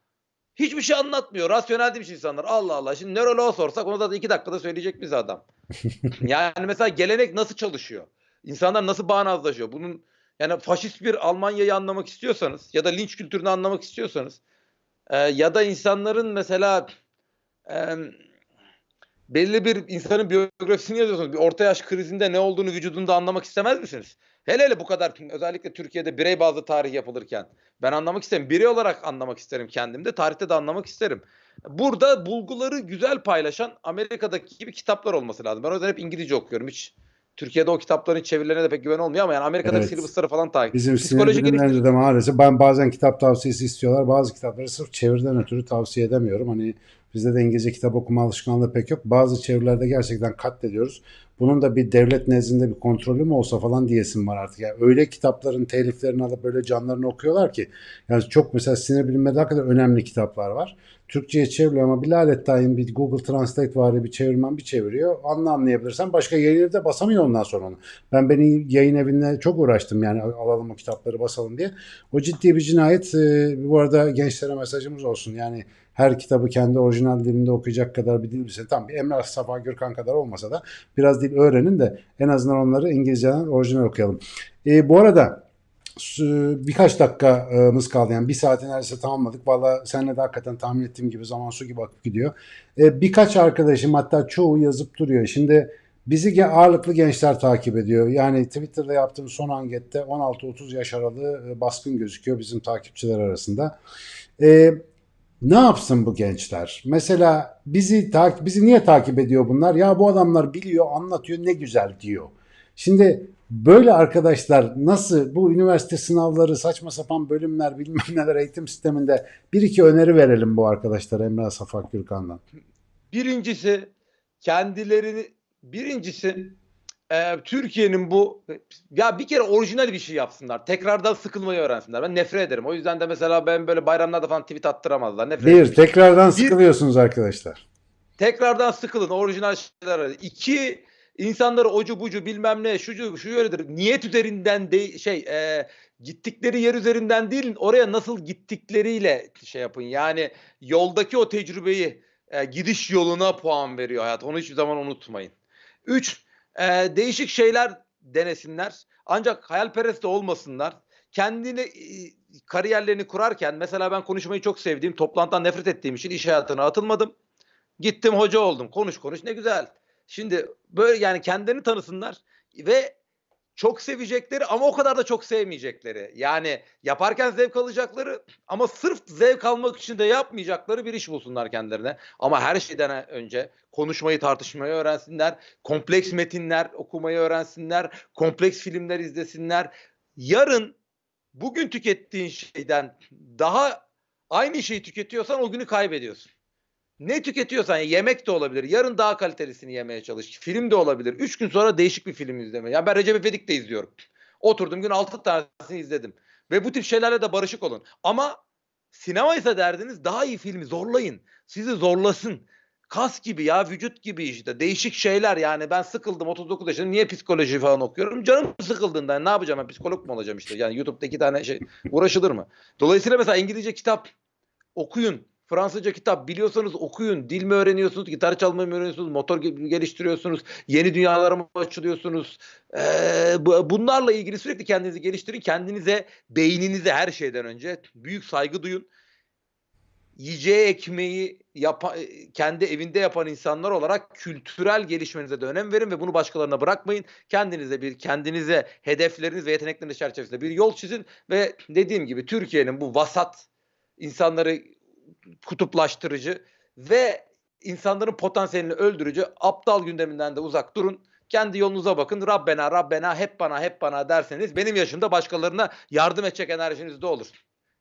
Hiçbir şey anlatmıyor. Rasyonel demiş insanlar. Allah Allah. Şimdi nöroloğa sorsak onu da iki dakikada söyleyecek bize adam. yani mesela gelenek nasıl çalışıyor? İnsanlar nasıl bağnazlaşıyor? Bunun yani faşist bir Almanya'yı anlamak istiyorsanız ya da linç kültürünü anlamak istiyorsanız e, ya da insanların mesela e, belli bir insanın biyografisini yazıyorsunuz. Bir orta yaş krizinde ne olduğunu vücudunda anlamak istemez misiniz? Hele hele bu kadar özellikle Türkiye'de birey bazlı tarih yapılırken ben anlamak isterim. Birey olarak anlamak isterim kendimde. Tarihte de anlamak isterim. Burada bulguları güzel paylaşan Amerika'daki gibi kitaplar olması lazım. Ben o yüzden hep İngilizce okuyorum. Hiç Türkiye'de o kitapların çevirilerine de pek güven olmuyor ama yani Amerika'daki Evet. syllabus'ları falan takip. Bizim Psikoloji sinir bilimlerinde de maalesef ben bazen kitap tavsiyesi istiyorlar. Bazı kitapları sırf çeviriden ötürü tavsiye edemiyorum. Hani bizde de İngilizce kitap okuma alışkanlığı pek yok. Bazı çevirilerde gerçekten katlediyoruz. Bunun da bir devlet nezdinde bir kontrolü mü olsa falan diyesim var artık. Yani öyle kitapların teliflerini alıp böyle canlarını okuyorlar ki. Yani çok mesela sinir bilimleri hakikaten önemli kitaplar var. Türkçe'ye çevriliyor ama bir lalet bir Google Translate vari bir çevirmen bir çeviriyor. Anla anlayabilirsen başka yayın de basamıyor ondan sonra onu. Ben beni yayın evine çok uğraştım yani alalım o kitapları basalım diye. O ciddi bir cinayet. Ee, bu arada gençlere mesajımız olsun. Yani her kitabı kendi orijinal dilinde okuyacak kadar bir dil bilsin. Tam bir Emrah Safa Gürkan kadar olmasa da biraz dil öğrenin de en azından onları İngilizceden orijinal okuyalım. Ee, bu arada birkaç dakikamız kaldı. Yani bir saati neredeyse tamamladık. Valla senle de hakikaten tahmin ettiğim gibi zaman su gibi akıp gidiyor. Ee, birkaç arkadaşım hatta çoğu yazıp duruyor. Şimdi bizi ağırlıklı gençler takip ediyor. Yani Twitter'da yaptığım son ankette 16-30 yaş aralığı e, baskın gözüküyor bizim takipçiler arasında. Ee, ne yapsın bu gençler? Mesela bizi tak bizi niye takip ediyor bunlar? Ya bu adamlar biliyor, anlatıyor, ne güzel diyor. Şimdi böyle arkadaşlar nasıl bu üniversite sınavları, saçma sapan bölümler, bilmem neler eğitim sisteminde bir iki öneri verelim bu arkadaşlara Emrah Safak Gürkan'dan. Birincisi kendilerini birincisi e, Türkiye'nin bu ya bir kere orijinal bir şey yapsınlar. Tekrardan sıkılmayı öğrensinler. Ben nefret ederim. O yüzden de mesela ben böyle bayramlarda falan tweet attıramazlar. Nefret ederim. Bir, tekrardan sıkılıyorsunuz arkadaşlar. Tekrardan sıkılın. Orijinal şeyler. arayın. İki, insanları ocu bucu bilmem ne şucu şu yöredir. Niyet üzerinden de şey e, gittikleri yer üzerinden değil oraya nasıl gittikleriyle şey yapın. Yani yoldaki o tecrübeyi e, gidiş yoluna puan veriyor hayat. Onu hiçbir zaman unutmayın. Üç, e, değişik şeyler denesinler. Ancak hayalperest de olmasınlar. Kendini e, kariyerlerini kurarken mesela ben konuşmayı çok sevdiğim, toplantıdan nefret ettiğim için iş hayatına atılmadım. Gittim hoca oldum. Konuş konuş ne güzel. Şimdi böyle yani kendilerini tanısınlar ve çok sevecekleri ama o kadar da çok sevmeyecekleri. Yani yaparken zevk alacakları ama sırf zevk almak için de yapmayacakları bir iş bulsunlar kendilerine. Ama her şeyden önce konuşmayı tartışmayı öğrensinler. Kompleks metinler okumayı öğrensinler. Kompleks filmler izlesinler. Yarın bugün tükettiğin şeyden daha aynı şeyi tüketiyorsan o günü kaybediyorsun. Ne tüketiyorsan yani yemek de olabilir. Yarın daha kalitelisini yemeye çalış. Film de olabilir. Üç gün sonra değişik bir film izleme. Yani ben Recep İvedik de izliyorum. Oturdum gün altı tanesini izledim. Ve bu tip şeylerle de barışık olun. Ama sinema ise derdiniz daha iyi filmi zorlayın. Sizi zorlasın. Kas gibi ya vücut gibi işte değişik şeyler yani ben sıkıldım 39 yaşında niye psikoloji falan okuyorum canım sıkıldığında ne yapacağım ben psikolog mu olacağım işte yani YouTube'da iki tane şey uğraşılır mı? Dolayısıyla mesela İngilizce kitap okuyun Fransızca kitap biliyorsanız okuyun. Dil mi öğreniyorsunuz, gitar çalmayı mı öğreniyorsunuz, motor geliştiriyorsunuz, yeni dünyalara mı açılıyorsunuz? Ee, bunlarla ilgili sürekli kendinizi geliştirin. Kendinize, beyninize her şeyden önce büyük saygı duyun. Yiyeceği ekmeği yapa, kendi evinde yapan insanlar olarak kültürel gelişmenize de önem verin ve bunu başkalarına bırakmayın. Kendinize bir kendinize hedefleriniz ve yetenekleriniz çerçevesinde bir yol çizin ve dediğim gibi Türkiye'nin bu vasat insanları kutuplaştırıcı ve insanların potansiyelini öldürücü aptal gündeminden de uzak durun. Kendi yolunuza bakın. Rabbena, Rabbena, hep bana, hep bana derseniz benim yaşımda başkalarına yardım edecek enerjiniz de olur.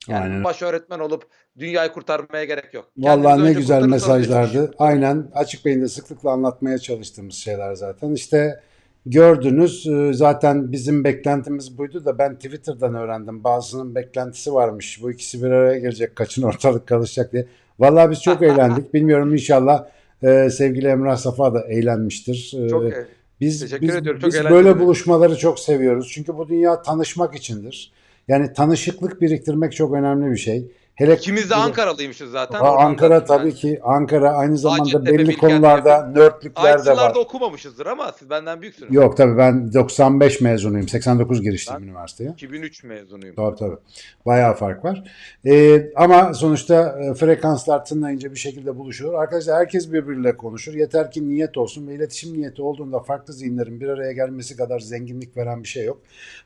Yani Aynen. baş öğretmen olup dünyayı kurtarmaya gerek yok. Vallahi ne güzel mesajlardı. Aynen açık beyinde sıklıkla anlatmaya çalıştığımız şeyler zaten. İşte gördünüz e, zaten bizim beklentimiz buydu da ben Twitter'dan öğrendim. Bazısının beklentisi varmış. Bu ikisi bir araya gelecek kaçın ortalık karışacak diye. Vallahi biz çok eğlendik. Bilmiyorum inşallah e, sevgili Emrah Safa da eğlenmiştir. E, Çok e, Biz, Teşekkür biz, ediyorum. Çok biz böyle buluşmaları çok seviyoruz. Çünkü bu dünya tanışmak içindir. Yani tanışıklık biriktirmek çok önemli bir şey. Hele İkimiz de Ankaralıymışız zaten. Oradan Ankara tabii ki. Ankara aynı zamanda Hacettepe, belli Bilkent konularda nörtlükler de var. Aynı okumamışızdır ama siz benden büyüksünüz. Yok tabii ben 95 mezunuyum. 89 girişliyim Ben- üniversiteye. 2003 mezunuyum. Tabii tabii. Bayağı fark var. Ee, ama sonuçta e, frekanslar tınlayınca bir şekilde buluşuyor. Arkadaşlar herkes birbiriyle konuşur. Yeter ki niyet olsun ve iletişim niyeti olduğunda farklı zihinlerin bir araya gelmesi kadar zenginlik veren bir şey yok.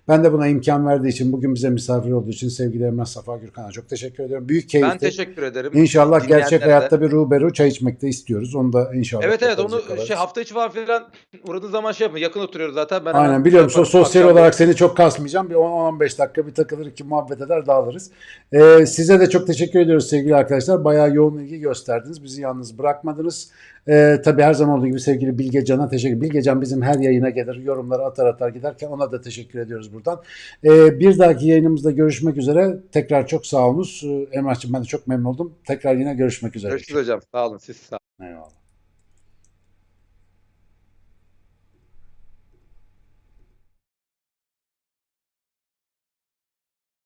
Ben de buna imkan verdiği için, bugün bize misafir olduğu için sevgili Emrah Safa Gürkan'a çok teşekkür ediyorum. Büyük keyifli. Ben teşekkür ederim. İnşallah gerçek hayatta bir ruberu çay içmek de istiyoruz. Onu da inşallah. Evet evet onu yakalarız. şey hafta içi falan filan uğradığın zaman şey yapın. Yakın oturuyoruz zaten. Ben Aynen biliyorum. So- sosyal olarak seni çok kasmayacağım. Bir 10-15 dakika bir takılır iki muhabbet eder dağılırız. Ee, size de çok teşekkür ediyoruz sevgili arkadaşlar. Bayağı yoğun ilgi gösterdiniz. Bizi yalnız bırakmadınız. Ee, tabii her zaman olduğu gibi sevgili Bilge Can'a teşekkür Bilge Can bizim her yayına gelir. Yorumları atar atar giderken ona da teşekkür ediyoruz buradan. Ee, bir dahaki yayınımızda görüşmek üzere. Tekrar çok sağ olunuz. Ee, Emrah'cığım ben de çok memnun oldum. Tekrar yine görüşmek üzere. Görüşürüz hocam. Sağ olun. Siz sağ olun. Eyvallah.